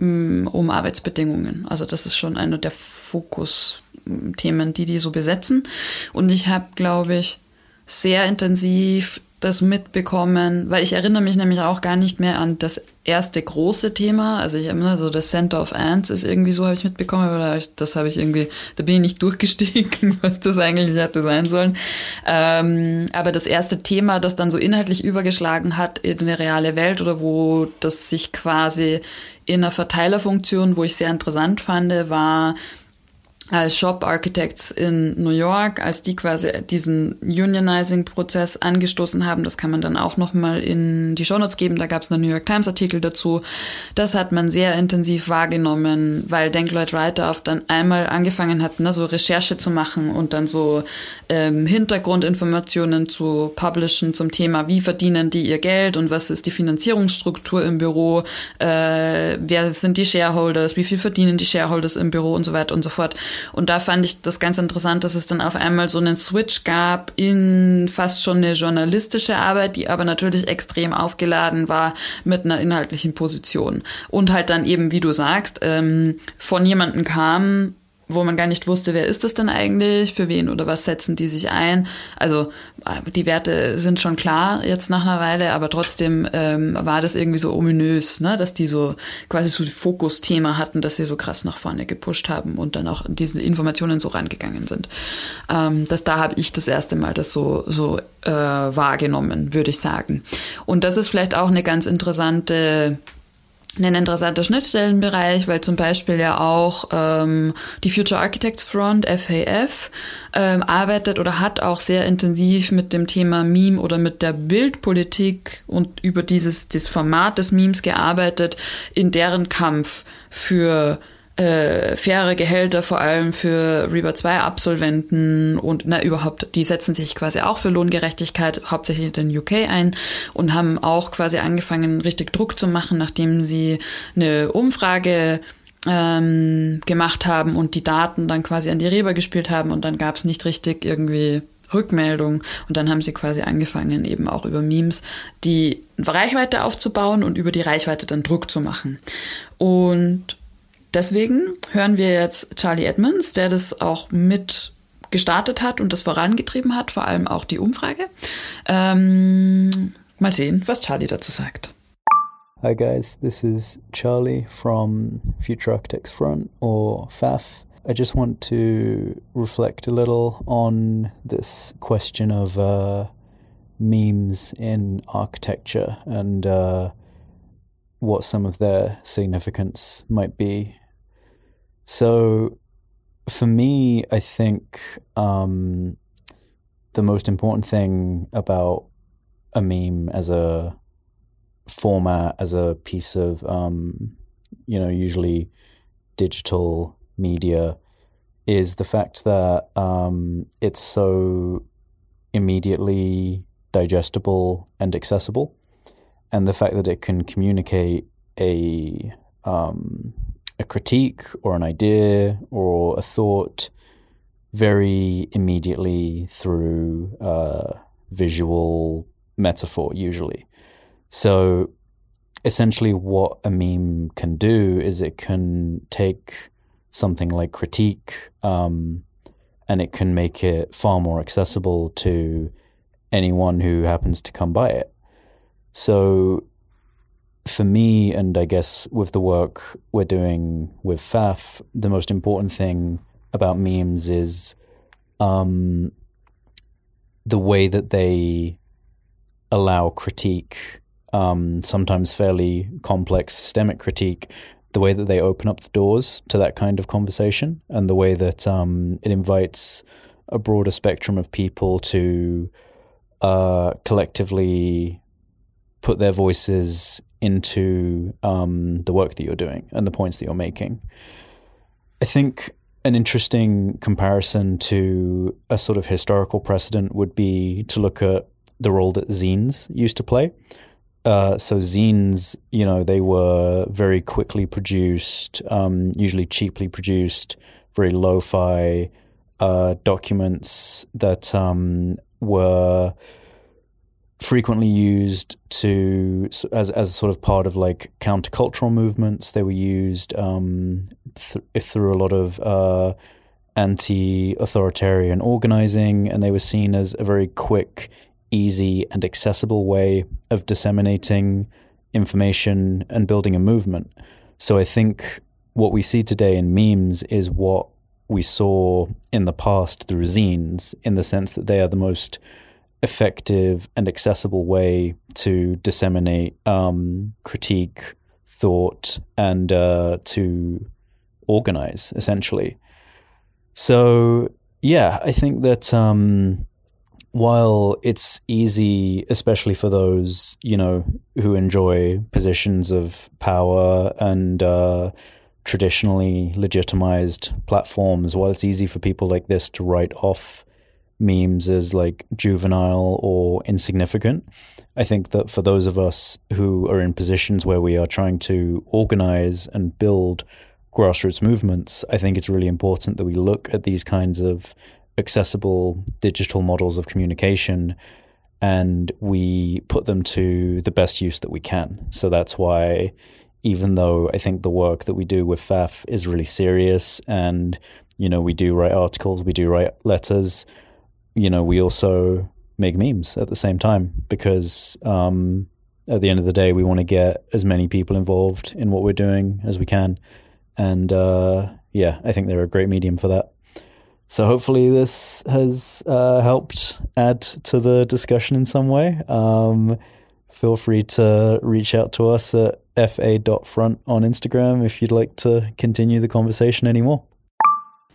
Mm, um Arbeitsbedingungen. Also das ist schon einer der Fokusthemen, die die so besetzen. Und ich habe, glaube ich, sehr intensiv das mitbekommen, weil ich erinnere mich nämlich auch gar nicht mehr an das erste große Thema. Also ich erinnere so das Center of Ants ist irgendwie so, habe ich mitbekommen, aber das habe ich irgendwie, da bin ich nicht durchgestiegen, was das eigentlich hätte sein sollen. Ähm, aber das erste Thema, das dann so inhaltlich übergeschlagen hat in eine reale Welt oder wo das sich quasi in einer Verteilerfunktion, wo ich sehr interessant fand, war als Shop Architects in New York, als die quasi diesen Unionizing-Prozess angestoßen haben. Das kann man dann auch nochmal in die Shownotes geben. Da gab es einen New York Times-Artikel dazu. Das hat man sehr intensiv wahrgenommen, weil Denk Lloyd auf dann einmal angefangen hat, ne, so Recherche zu machen und dann so ähm, Hintergrundinformationen zu publishen zum Thema, wie verdienen die ihr Geld und was ist die Finanzierungsstruktur im Büro, äh, wer sind die Shareholders, wie viel verdienen die Shareholders im Büro und so weiter und so fort. Und da fand ich das ganz interessant, dass es dann auf einmal so einen Switch gab in fast schon eine journalistische Arbeit, die aber natürlich extrem aufgeladen war mit einer inhaltlichen Position. Und halt dann eben, wie du sagst, ähm, von jemandem kam, wo man gar nicht wusste, wer ist das denn eigentlich, für wen oder was setzen die sich ein. Also äh, die Werte sind schon klar jetzt nach einer Weile, aber trotzdem ähm, war das irgendwie so ominös, ne? dass die so quasi so Fokusthema hatten, dass sie so krass nach vorne gepusht haben und dann auch diese Informationen so rangegangen sind. Ähm, das, da habe ich das erste Mal das so, so äh, wahrgenommen, würde ich sagen. Und das ist vielleicht auch eine ganz interessante ein interessanter Schnittstellenbereich, weil zum Beispiel ja auch ähm, die Future Architects Front, FAF, ähm, arbeitet oder hat auch sehr intensiv mit dem Thema Meme oder mit der Bildpolitik und über dieses das Format des Memes gearbeitet in deren Kampf für äh, faire Gehälter, vor allem für Reba 2 Absolventen und na überhaupt, die setzen sich quasi auch für Lohngerechtigkeit hauptsächlich in den UK ein und haben auch quasi angefangen, richtig Druck zu machen, nachdem sie eine Umfrage ähm, gemacht haben und die Daten dann quasi an die Reber gespielt haben und dann gab es nicht richtig irgendwie Rückmeldung und dann haben sie quasi angefangen, eben auch über Memes die Reichweite aufzubauen und über die Reichweite dann Druck zu machen. Und deswegen hören wir jetzt Charlie Edmonds, der das auch mit gestartet hat und das vorangetrieben hat, vor allem auch die Umfrage. Ähm, mal sehen, was Charlie dazu sagt. Hi guys, this is Charlie from Future Architects Front or FAF. I just want to reflect a little on this question of uh, memes in architecture and uh, what some of their significance might be. So, for me, I think um, the most important thing about a meme as a format as a piece of um, you know usually digital media is the fact that um, it's so immediately digestible and accessible, and the fact that it can communicate a um, a critique or an idea or a thought very immediately through visual metaphor, usually. So essentially, what a meme can do is it can take something like critique um, and it can make it far more accessible to anyone who happens to come by it. So, for me, and I guess with the work we're doing with FAF, the most important thing about memes is um, the way that they allow critique um, sometimes fairly complex systemic critique, the way that they open up the doors to that kind of conversation and the way that um, it invites a broader spectrum of people to uh, collectively put their voices into um, the work that you're doing and the points that you're making. I think an interesting comparison to a sort of historical precedent would be to look at the role that zines used to play uh, so zines, you know, they were very quickly produced, um, usually cheaply produced, very lo-fi uh, documents that um, were frequently used to as as sort of part of like countercultural movements. They were used um, th- through a lot of uh, anti-authoritarian organizing, and they were seen as a very quick easy, and accessible way of disseminating information and building a movement. So I think what we see today in memes is what we saw in the past through zines, in the sense that they are the most effective and accessible way to disseminate um, critique, thought, and uh, to organize, essentially. So, yeah, I think that um, while it's easy, especially for those you know who enjoy positions of power and uh, traditionally legitimized platforms, while it's easy for people like this to write off memes as like juvenile or insignificant, I think that for those of us who are in positions where we are trying to organize and build grassroots movements, I think it's really important that we look at these kinds of accessible digital models of communication and we put them to the best use that we can. So that's why, even though I think the work that we do with FAF is really serious and, you know, we do write articles, we do write letters, you know, we also make memes at the same time because um, at the end of the day, we want to get as many people involved in what we're doing as we can. And uh, yeah, I think they're a great medium for that. So hopefully this has uh, helped add to the discussion in some way. Um, feel free to reach out to us at fa.front on Instagram if you'd like to continue the conversation anymore.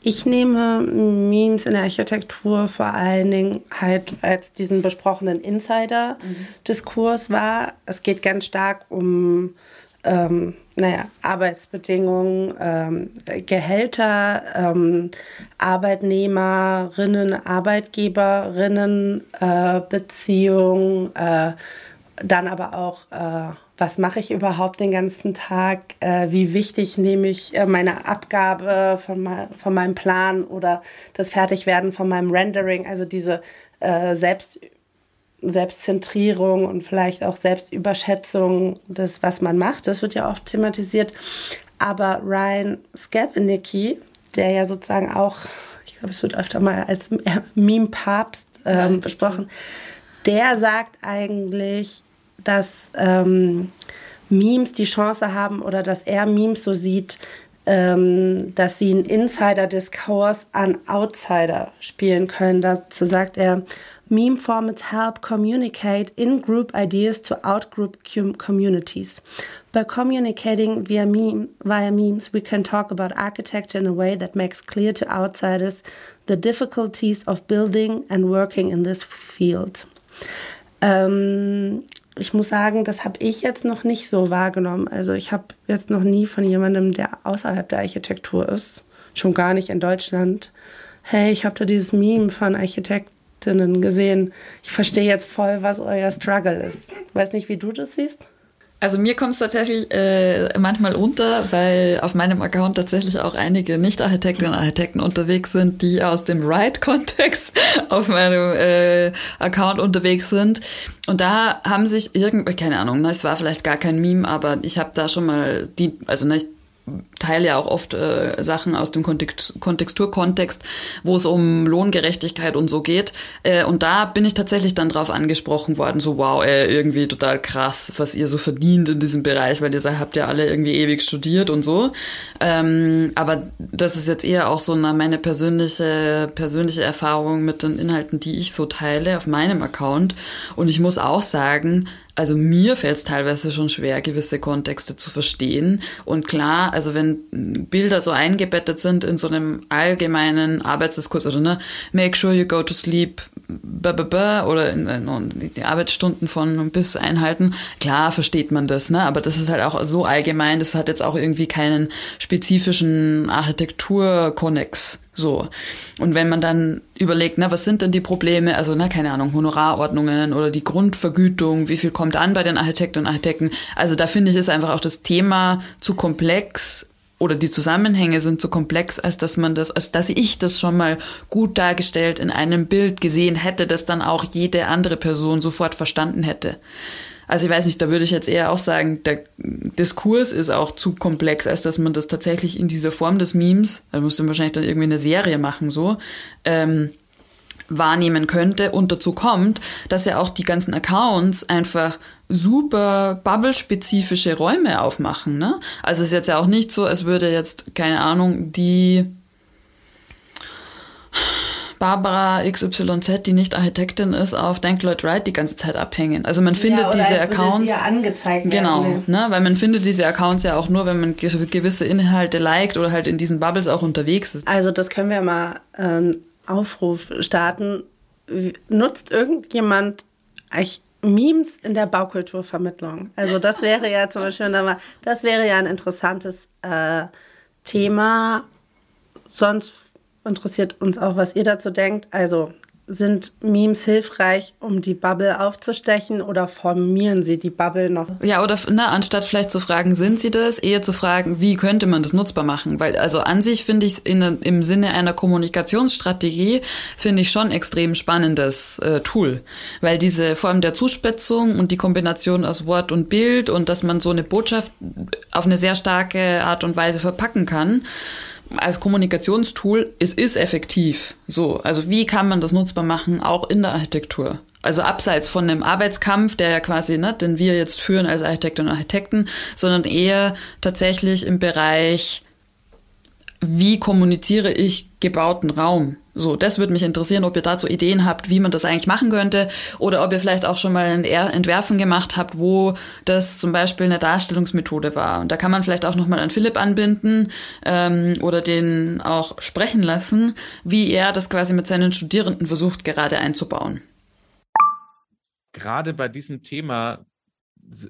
Ich nehme Memes in der Architektur vor allen Dingen halt als diesen besprochenen Insider-Diskurs wahr. Es geht ganz stark um ähm, naja, Arbeitsbedingungen, ähm, Gehälter, ähm, Arbeitnehmerinnen, Arbeitgeberinnen, äh, Beziehungen, äh, dann aber auch, äh, was mache ich überhaupt den ganzen Tag? Äh, wie wichtig nehme ich äh, meine Abgabe von, mein, von meinem Plan oder das Fertigwerden von meinem Rendering? Also diese äh, Selbst, Selbstzentrierung und vielleicht auch Selbstüberschätzung des, was man macht. Das wird ja oft thematisiert. Aber Ryan Scapanicki, der ja sozusagen auch, ich glaube, es wird öfter mal als Meme-Papst ähm, ja, besprochen, der sagt eigentlich, dass ähm, Memes die Chance haben oder dass er Memes so sieht, ähm, dass sie einen Insider-Diskurs an Outsider spielen können. Dazu sagt er, Meme formats help communicate in-group ideas to out-group communities. By communicating via, meme, via memes, we can talk about architecture in a way that makes clear to outsiders the difficulties of building and working in this field. Ähm, ich muss sagen, das habe ich jetzt noch nicht so wahrgenommen. Also ich habe jetzt noch nie von jemandem, der außerhalb der Architektur ist, schon gar nicht in Deutschland, hey, ich habe da dieses Meme von Architektinnen gesehen. Ich verstehe jetzt voll, was euer Struggle ist. Weiß nicht, wie du das siehst. Also mir kommt es tatsächlich äh, manchmal unter, weil auf meinem Account tatsächlich auch einige Nicht-Architektinnen und Architekten unterwegs sind, die aus dem Right-Kontext auf meinem äh, Account unterwegs sind. Und da haben sich irgendwie, keine Ahnung, ne, es war vielleicht gar kein Meme, aber ich habe da schon mal die, also ne, ich teile ja auch oft äh, Sachen aus dem Kontext, Kontexturkontext, wo es um Lohngerechtigkeit und so geht. Äh, und da bin ich tatsächlich dann drauf angesprochen worden, so wow, ey, irgendwie total krass, was ihr so verdient in diesem Bereich, weil ihr sagt, habt ja alle irgendwie ewig studiert und so. Ähm, aber das ist jetzt eher auch so eine, meine persönliche, persönliche Erfahrung mit den Inhalten, die ich so teile auf meinem Account. Und ich muss auch sagen, also mir fällt es teilweise schon schwer, gewisse Kontexte zu verstehen. Und klar, also wenn Bilder so eingebettet sind in so einem allgemeinen Arbeitsdiskurs oder ne, make sure you go to sleep, oder in, in, die Arbeitsstunden von bis einhalten, klar versteht man das, ne? Aber das ist halt auch so allgemein, das hat jetzt auch irgendwie keinen spezifischen Architekturkonnex. So. Und wenn man dann überlegt, na, was sind denn die Probleme? Also, na, keine Ahnung, Honorarordnungen oder die Grundvergütung, wie viel kommt an bei den Architekten und Architekten? Also, da finde ich, ist einfach auch das Thema zu komplex oder die Zusammenhänge sind so komplex, als dass man das, als dass ich das schon mal gut dargestellt in einem Bild gesehen hätte, das dann auch jede andere Person sofort verstanden hätte. Also ich weiß nicht, da würde ich jetzt eher auch sagen, der Diskurs ist auch zu komplex, als dass man das tatsächlich in dieser Form des Memes, da muss man wahrscheinlich dann irgendwie eine Serie machen, so, ähm, wahrnehmen könnte. Und dazu kommt, dass ja auch die ganzen Accounts einfach super bubble-spezifische Räume aufmachen. Ne? Also es ist jetzt ja auch nicht so, als würde jetzt, keine Ahnung, die Barbara XYZ, die nicht Architektin ist, auf Dank Lloyd Wright die ganze Zeit abhängen. Also man findet ja, diese Accounts. Ja angezeigt genau, werden, ne? weil man findet diese Accounts ja auch nur, wenn man gewisse Inhalte liked oder halt in diesen Bubbles auch unterwegs ist. Also das können wir mal ähm, Aufruf starten. Nutzt irgendjemand Memes in der Baukulturvermittlung? Also das wäre ja zum Beispiel, das wäre ja ein interessantes äh, Thema. Sonst interessiert uns auch, was ihr dazu denkt. Also sind Memes hilfreich, um die Bubble aufzustechen oder formieren sie die Bubble noch? Ja, oder na, anstatt vielleicht zu fragen, sind sie das, eher zu fragen, wie könnte man das nutzbar machen? Weil also an sich finde ich es im Sinne einer Kommunikationsstrategie, finde ich schon extrem spannendes äh, Tool. Weil diese Form der Zuspitzung und die Kombination aus Wort und Bild und dass man so eine Botschaft auf eine sehr starke Art und Weise verpacken kann, als Kommunikationstool, es ist effektiv. So, also wie kann man das nutzbar machen, auch in der Architektur? Also abseits von dem Arbeitskampf, der ja quasi, ne, den wir jetzt führen als Architektinnen und Architekten, sondern eher tatsächlich im Bereich, wie kommuniziere ich gebauten Raum? So, das würde mich interessieren, ob ihr dazu Ideen habt, wie man das eigentlich machen könnte oder ob ihr vielleicht auch schon mal ein Entwerfen gemacht habt, wo das zum Beispiel eine Darstellungsmethode war. Und da kann man vielleicht auch nochmal an Philipp anbinden ähm, oder den auch sprechen lassen, wie er das quasi mit seinen Studierenden versucht gerade einzubauen. Gerade bei diesem Thema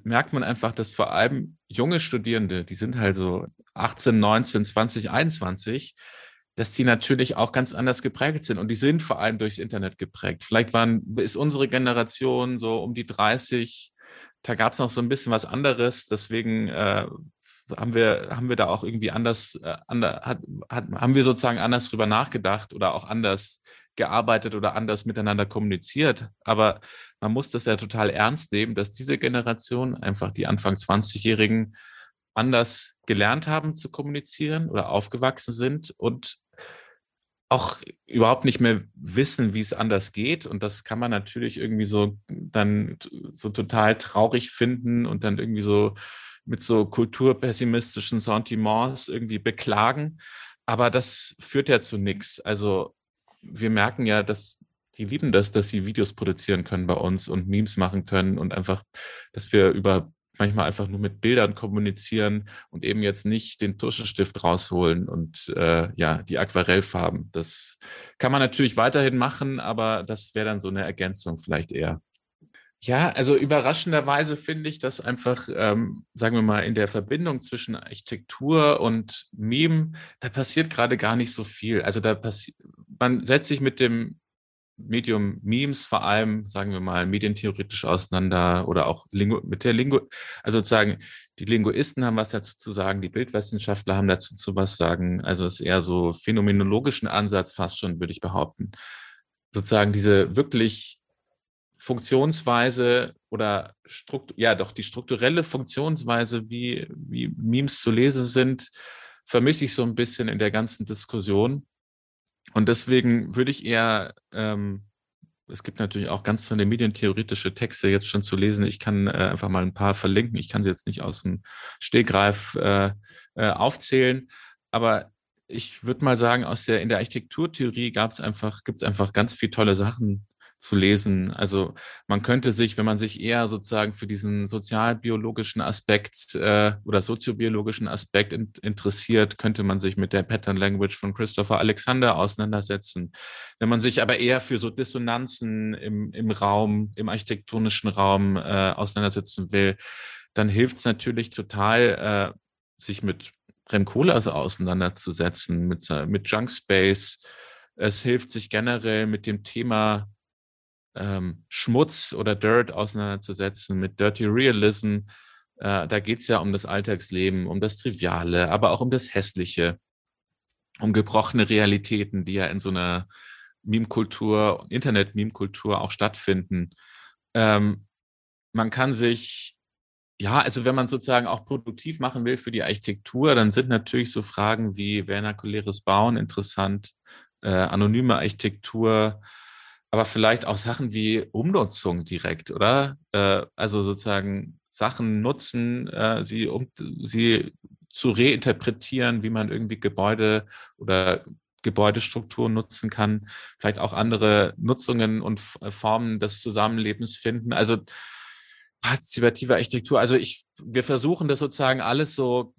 merkt man einfach, dass vor allem junge Studierende, die sind halt so 18, 19, 20, 21, dass die natürlich auch ganz anders geprägt sind. Und die sind vor allem durchs Internet geprägt. Vielleicht waren, ist unsere Generation so um die 30, da gab es noch so ein bisschen was anderes. Deswegen äh, haben wir, haben wir da auch irgendwie anders, äh, ander, hat, hat, haben wir sozusagen anders drüber nachgedacht oder auch anders gearbeitet oder anders miteinander kommuniziert. Aber man muss das ja total ernst nehmen, dass diese Generation, einfach die Anfang 20-Jährigen, anders gelernt haben zu kommunizieren oder aufgewachsen sind und auch überhaupt nicht mehr wissen, wie es anders geht. Und das kann man natürlich irgendwie so dann so total traurig finden und dann irgendwie so mit so kulturpessimistischen Sentiments irgendwie beklagen. Aber das führt ja zu nichts. Also wir merken ja, dass die lieben das, dass sie Videos produzieren können bei uns und Memes machen können und einfach, dass wir über manchmal einfach nur mit Bildern kommunizieren und eben jetzt nicht den Tuschenstift rausholen und äh, ja, die Aquarellfarben. Das kann man natürlich weiterhin machen, aber das wäre dann so eine Ergänzung vielleicht eher. Ja, also überraschenderweise finde ich, dass einfach, ähm, sagen wir mal, in der Verbindung zwischen Architektur und Meme, da passiert gerade gar nicht so viel. Also da passiert, man setzt sich mit dem Medium Memes vor allem, sagen wir mal, medientheoretisch auseinander oder auch Lingu mit der Lingu, also sozusagen die Linguisten haben was dazu zu sagen, die Bildwissenschaftler haben dazu zu was sagen. Also es ist eher so phänomenologischen Ansatz fast schon, würde ich behaupten. Sozusagen diese wirklich Funktionsweise oder Struktur, ja doch die strukturelle Funktionsweise, wie, wie Memes zu lesen sind, vermisse ich so ein bisschen in der ganzen Diskussion. Und deswegen würde ich eher, ähm, es gibt natürlich auch ganz tolle medientheoretische Texte jetzt schon zu lesen. Ich kann äh, einfach mal ein paar verlinken. Ich kann sie jetzt nicht aus dem Stehgreif äh, äh, aufzählen, aber ich würde mal sagen, aus der in der Architekturtheorie gab es einfach, gibt es einfach ganz viele tolle Sachen, zu lesen. Also man könnte sich, wenn man sich eher sozusagen für diesen sozialbiologischen Aspekt äh, oder soziobiologischen Aspekt in, interessiert, könnte man sich mit der Pattern Language von Christopher Alexander auseinandersetzen. Wenn man sich aber eher für so Dissonanzen im, im Raum, im architektonischen Raum äh, auseinandersetzen will, dann hilft es natürlich total, äh, sich mit Rem Koolhaas auseinanderzusetzen, mit, mit Junk Space. Es hilft sich generell mit dem Thema ähm, Schmutz oder Dirt auseinanderzusetzen, mit Dirty Realism. Äh, da geht es ja um das Alltagsleben, um das Triviale, aber auch um das Hässliche, um gebrochene Realitäten, die ja in so einer Meme-Kultur, Internet-Meme-Kultur auch stattfinden. Ähm, man kann sich, ja, also wenn man sozusagen auch produktiv machen will für die Architektur, dann sind natürlich so Fragen wie vernakuläres Bauen interessant, äh, anonyme Architektur, aber vielleicht auch Sachen wie Umnutzung direkt, oder? Äh, also sozusagen Sachen nutzen, äh, sie, um, sie zu reinterpretieren, wie man irgendwie Gebäude oder Gebäudestrukturen nutzen kann, vielleicht auch andere Nutzungen und äh, Formen des Zusammenlebens finden. Also partizipative Architektur. Also ich, wir versuchen das sozusagen alles so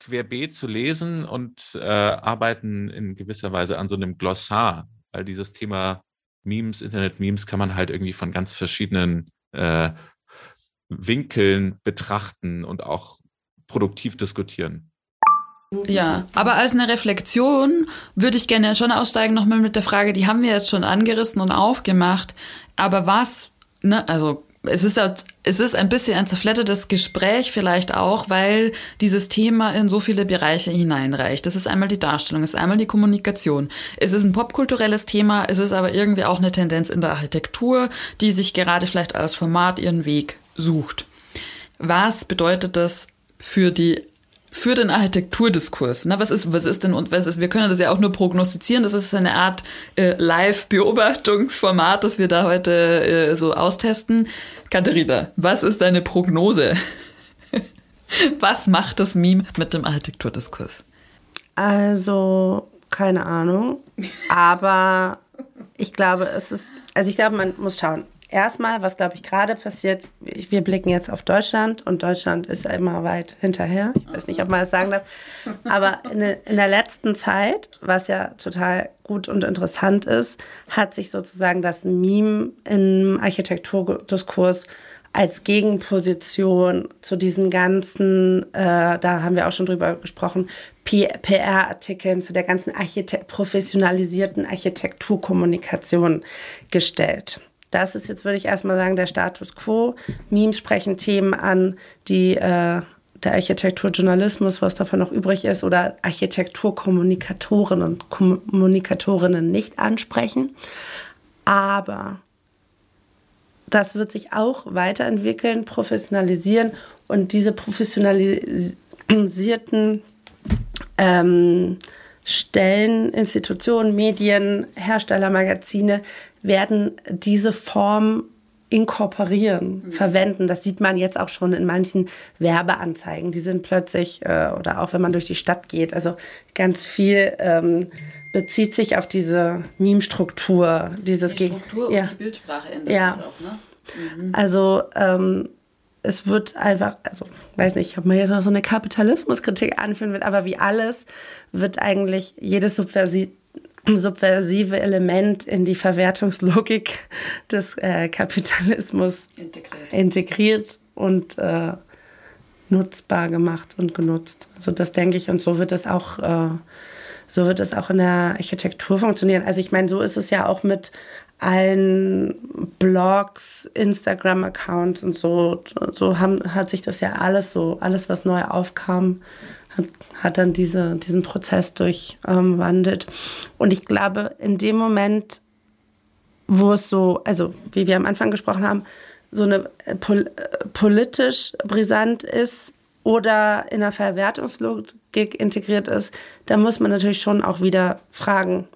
querbeet zu lesen und äh, arbeiten in gewisser Weise an so einem Glossar, weil dieses Thema Memes, Internet-Memes kann man halt irgendwie von ganz verschiedenen äh, Winkeln betrachten und auch produktiv diskutieren. Ja, aber als eine Reflexion würde ich gerne schon aussteigen nochmal mit der Frage, die haben wir jetzt schon angerissen und aufgemacht, aber was, ne, also es ist, es ist ein bisschen ein zerfleddertes Gespräch vielleicht auch, weil dieses Thema in so viele Bereiche hineinreicht. Das ist einmal die Darstellung, es ist einmal die Kommunikation. Es ist ein popkulturelles Thema, es ist aber irgendwie auch eine Tendenz in der Architektur, die sich gerade vielleicht als Format ihren Weg sucht. Was bedeutet das für die für den Architekturdiskurs. Na, was ist, was ist denn und was ist? Wir können das ja auch nur prognostizieren. Das ist eine Art äh, Live-Beobachtungsformat, das wir da heute äh, so austesten. Katharina, was ist deine Prognose? was macht das Meme mit dem Architekturdiskurs? Also keine Ahnung, aber ich glaube, es ist, also ich glaube, man muss schauen erstmal, was glaube ich gerade passiert, wir blicken jetzt auf Deutschland und Deutschland ist immer weit hinterher. Ich weiß nicht, ob man das sagen darf. Aber in, in der letzten Zeit, was ja total gut und interessant ist, hat sich sozusagen das Meme im Architekturdiskurs als Gegenposition zu diesen ganzen, äh, da haben wir auch schon drüber gesprochen, PR-Artikeln, zu der ganzen Archite professionalisierten Architekturkommunikation gestellt. Das ist jetzt, würde ich erstmal sagen, der Status quo. Memes sprechen Themen an, die äh, der Architekturjournalismus, was davon noch übrig ist, oder Architekturkommunikatoren und Kommunikatorinnen nicht ansprechen. Aber das wird sich auch weiterentwickeln, professionalisieren und diese professionalisierten ähm, Stellen, Institutionen, Medien, Hersteller, Magazine werden diese Form inkorporieren, mhm. verwenden. Das sieht man jetzt auch schon in manchen Werbeanzeigen. Die sind plötzlich, äh, oder auch wenn man durch die Stadt geht, also ganz viel ähm, bezieht sich auf diese Meme-Struktur. Dieses die Struktur ja. und die Bildsprache ändert ja. sich auch, ne? Mhm. Also ähm, es wird einfach, also weiß nicht, ob man jetzt noch so eine Kapitalismuskritik anführen will, aber wie alles wird eigentlich jedes subversiv subversive Element in die Verwertungslogik des äh, Kapitalismus integriert, integriert und äh, nutzbar gemacht und genutzt. Also das denke ich und so wird es auch äh, so wird es auch in der Architektur funktionieren. Also ich meine, so ist es ja auch mit allen Blogs, Instagram-Accounts und so. So haben, hat sich das ja alles so, alles was neu aufkam, hat, hat dann diese, diesen Prozess durchwandelt. Und ich glaube, in dem Moment, wo es so, also wie wir am Anfang gesprochen haben, so eine pol politisch brisant ist oder in der Verwertungslogik integriert ist, da muss man natürlich schon auch wieder fragen,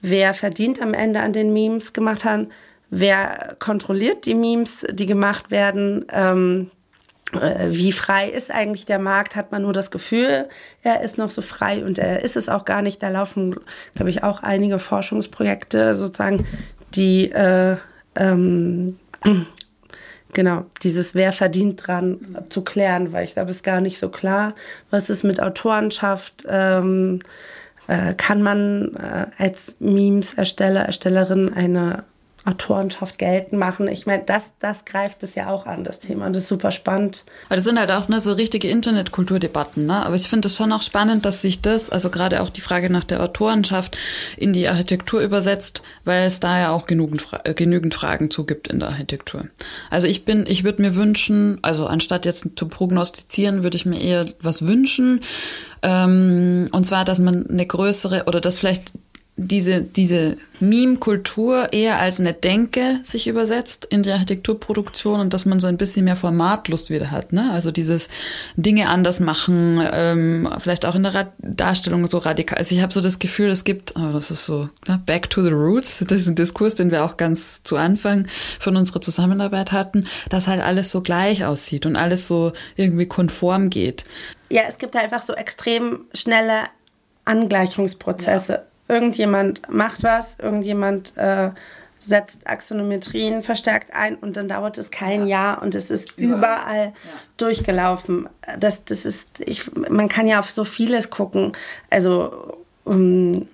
wer verdient am Ende an den Memes gemacht haben, wer kontrolliert die Memes, die gemacht werden. Ähm, äh, wie frei ist eigentlich der Markt? Hat man nur das Gefühl, er ist noch so frei und er ist es auch gar nicht. Da laufen, glaube ich, auch einige Forschungsprojekte sozusagen, die äh, ähm, genau dieses Wer verdient dran zu klären, weil ich glaube, es ist gar nicht so klar, was ist mit Autorenschaft. Ähm, äh, kann man äh, als Memes-Ersteller, Erstellerin eine Autorenschaft geltend machen. Ich meine, das, das greift es ja auch an, das Thema. Und das ist super spannend. Aber das sind halt auch ne, so richtige Internetkulturdebatten. Ne? Aber ich finde es schon auch spannend, dass sich das, also gerade auch die Frage nach der Autorenschaft, in die Architektur übersetzt, weil es da ja auch genügend, äh, genügend Fragen zugibt in der Architektur. Also ich bin, ich würde mir wünschen, also anstatt jetzt zu prognostizieren, würde ich mir eher was wünschen. Ähm, und zwar, dass man eine größere oder dass vielleicht diese, diese Meme-Kultur eher als eine Denke sich übersetzt in die Architekturproduktion und dass man so ein bisschen mehr Formatlust wieder hat. Ne? Also dieses Dinge anders machen, ähm, vielleicht auch in der Ra Darstellung so radikal. Also ich habe so das Gefühl, es gibt, oh, das ist so, ne? back to the roots, das ist ein Diskurs, den wir auch ganz zu Anfang von unserer Zusammenarbeit hatten, dass halt alles so gleich aussieht und alles so irgendwie konform geht. Ja, es gibt halt einfach so extrem schnelle Angleichungsprozesse. Ja irgendjemand macht was, irgendjemand äh, setzt Axonometrien verstärkt ein und dann dauert es kein ja. Jahr und es ist überall, überall ja. durchgelaufen. Das, das ist, ich, man kann ja auf so vieles gucken. Also um,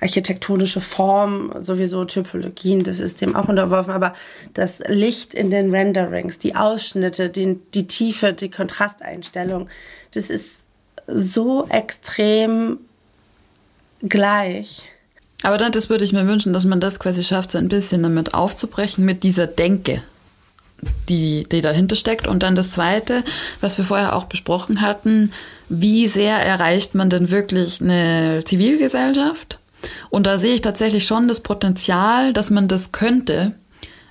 architektonische Form, sowieso Typologien, das ist dem auch unterworfen, aber das Licht in den Renderings, die Ausschnitte, die, die Tiefe, die Kontrasteinstellung, das ist so extrem gleich. Aber dann, das würde ich mir wünschen, dass man das quasi schafft, so ein bisschen damit aufzubrechen, mit dieser Denke, die, die dahinter steckt. Und dann das Zweite, was wir vorher auch besprochen hatten, wie sehr erreicht man denn wirklich eine Zivilgesellschaft? Und da sehe ich tatsächlich schon das Potenzial, dass man das könnte,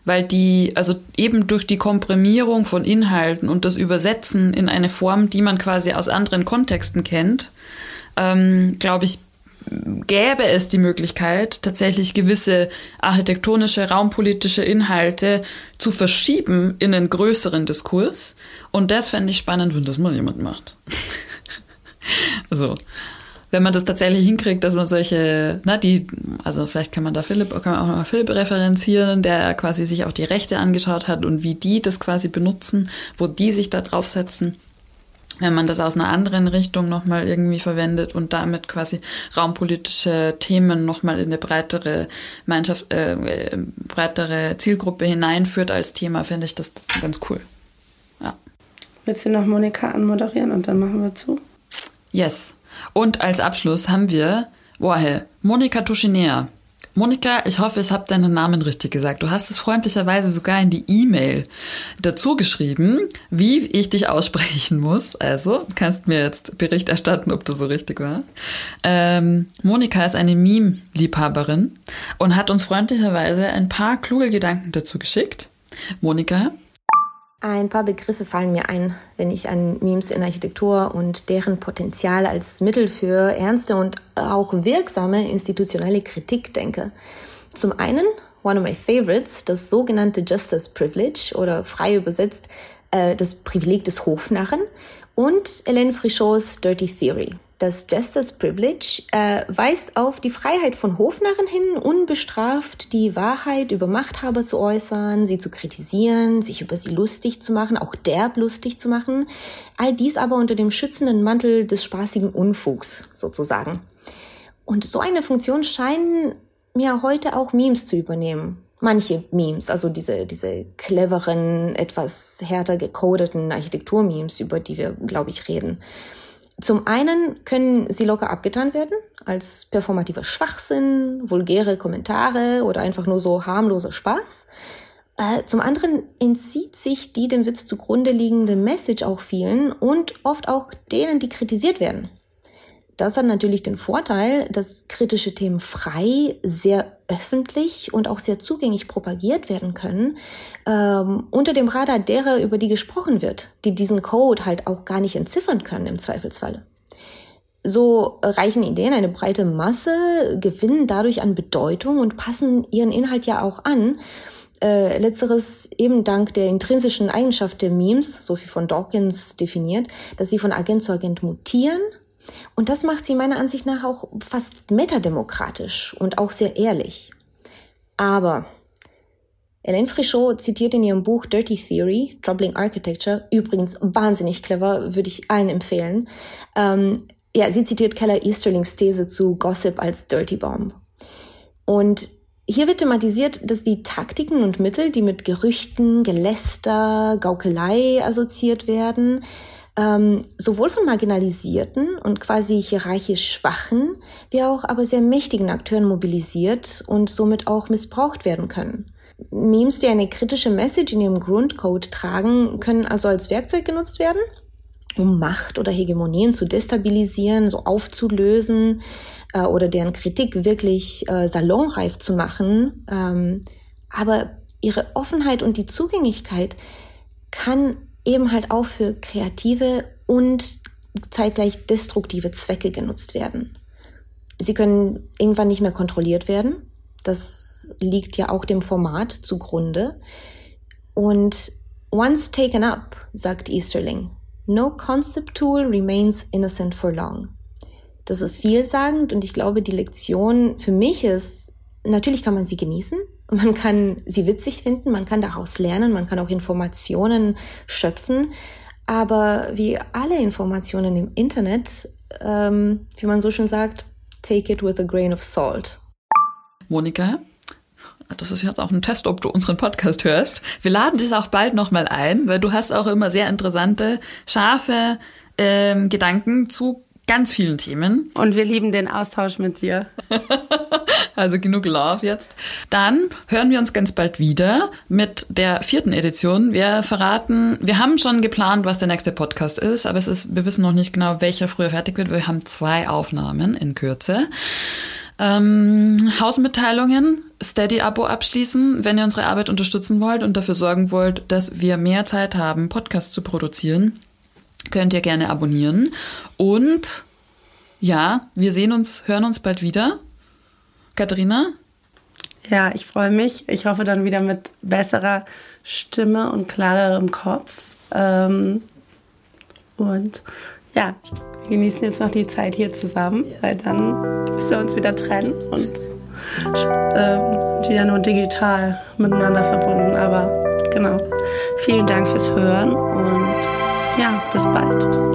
weil die, also eben durch die Komprimierung von Inhalten und das Übersetzen in eine Form, die man quasi aus anderen Kontexten kennt, ähm, glaube ich, gäbe es die Möglichkeit, tatsächlich gewisse architektonische, raumpolitische Inhalte zu verschieben in einen größeren Diskurs. Und das fände ich spannend, wenn das mal jemand macht. so. Wenn man das tatsächlich hinkriegt, dass man solche, na, die, also vielleicht kann man da Philipp, kann man auch mal Philipp referenzieren, der quasi sich auch die Rechte angeschaut hat und wie die das quasi benutzen, wo die sich da draufsetzen wenn man das aus einer anderen Richtung nochmal irgendwie verwendet und damit quasi raumpolitische Themen nochmal in eine breitere Gemeinschaft, äh, breitere Zielgruppe hineinführt als Thema, finde ich das ganz cool. Ja. Willst du noch Monika anmoderieren und dann machen wir zu? Yes. Und als Abschluss haben wir, boah, hey, Monika Tuschinea Monika, ich hoffe, ich habe deinen Namen richtig gesagt. Du hast es freundlicherweise sogar in die E-Mail dazu geschrieben, wie ich dich aussprechen muss. Also kannst mir jetzt Bericht erstatten, ob das so richtig war. Ähm, Monika ist eine Meme-Liebhaberin und hat uns freundlicherweise ein paar kluge Gedanken dazu geschickt. Monika, ein paar Begriffe fallen mir ein, wenn ich an Memes in Architektur und deren Potenzial als Mittel für ernste und auch wirksame institutionelle Kritik denke. Zum einen, one of my favorites, das sogenannte Justice Privilege oder frei übersetzt äh, das Privileg des Hofnarren und Hélène Frichots Dirty Theory. Das Justice Privilege äh, weist auf die Freiheit von Hofnarren hin, unbestraft die Wahrheit über Machthaber zu äußern, sie zu kritisieren, sich über sie lustig zu machen, auch derb lustig zu machen. All dies aber unter dem schützenden Mantel des spaßigen Unfugs sozusagen. Und so eine Funktion scheinen mir heute auch Memes zu übernehmen. Manche Memes, also diese, diese cleveren, etwas härter gecodeten Architektur-Memes, über die wir, glaube ich, reden. Zum einen können sie locker abgetan werden als performativer Schwachsinn, vulgäre Kommentare oder einfach nur so harmloser Spaß. Äh, zum anderen entzieht sich die dem Witz zugrunde liegende Message auch vielen und oft auch denen, die kritisiert werden. Das hat natürlich den Vorteil, dass kritische Themen frei, sehr öffentlich und auch sehr zugänglich propagiert werden können, ähm, unter dem Radar derer, über die gesprochen wird, die diesen Code halt auch gar nicht entziffern können im Zweifelsfalle. So reichen Ideen eine breite Masse, gewinnen dadurch an Bedeutung und passen ihren Inhalt ja auch an. Äh, letzteres eben dank der intrinsischen Eigenschaft der Memes, so wie von Dawkins definiert, dass sie von Agent zu Agent mutieren und das macht sie meiner Ansicht nach auch fast metademokratisch und auch sehr ehrlich. Aber Hélène Frichot zitiert in ihrem Buch Dirty Theory, Troubling Architecture, übrigens wahnsinnig clever, würde ich allen empfehlen. Ähm, ja, sie zitiert Keller Easterlings These zu Gossip als Dirty Bomb. Und hier wird thematisiert, dass die Taktiken und Mittel, die mit Gerüchten, Geläster, Gaukelei assoziiert werden, ähm, sowohl von marginalisierten und quasi hierarchisch schwachen, wie auch aber sehr mächtigen Akteuren mobilisiert und somit auch missbraucht werden können. Memes, die eine kritische Message in ihrem Grundcode tragen, können also als Werkzeug genutzt werden, um Macht oder Hegemonien zu destabilisieren, so aufzulösen äh, oder deren Kritik wirklich äh, salonreif zu machen. Ähm, aber ihre Offenheit und die Zugänglichkeit kann eben halt auch für kreative und zeitgleich destruktive Zwecke genutzt werden. Sie können irgendwann nicht mehr kontrolliert werden. Das liegt ja auch dem Format zugrunde. Und once taken up, sagt Easterling, no concept tool remains innocent for long. Das ist vielsagend und ich glaube, die Lektion für mich ist, natürlich kann man sie genießen, man kann sie witzig finden, man kann daraus lernen, man kann auch Informationen schöpfen. Aber wie alle Informationen im Internet, ähm, wie man so schön sagt, take it with a grain of salt. Monika, das ist jetzt auch ein Test, ob du unseren Podcast hörst. Wir laden dich auch bald nochmal ein, weil du hast auch immer sehr interessante, scharfe ähm, Gedanken zu ganz vielen Themen. Und wir lieben den Austausch mit dir. Also genug Love jetzt. Dann hören wir uns ganz bald wieder mit der vierten Edition. Wir verraten, wir haben schon geplant, was der nächste Podcast ist, aber es ist, wir wissen noch nicht genau, welcher früher fertig wird. Wir haben zwei Aufnahmen in Kürze. Ähm, Hausmitteilungen, Steady-Abo abschließen, wenn ihr unsere Arbeit unterstützen wollt und dafür sorgen wollt, dass wir mehr Zeit haben, Podcasts zu produzieren, könnt ihr gerne abonnieren. Und ja, wir sehen uns, hören uns bald wieder. Katharina? Ja, ich freue mich. Ich hoffe dann wieder mit besserer Stimme und klarerem Kopf. Ähm, und ja, wir genießen jetzt noch die Zeit hier zusammen, weil dann müssen wir uns wieder trennen und äh, wieder nur digital miteinander verbunden. Aber genau. Vielen Dank fürs Hören und ja, bis bald.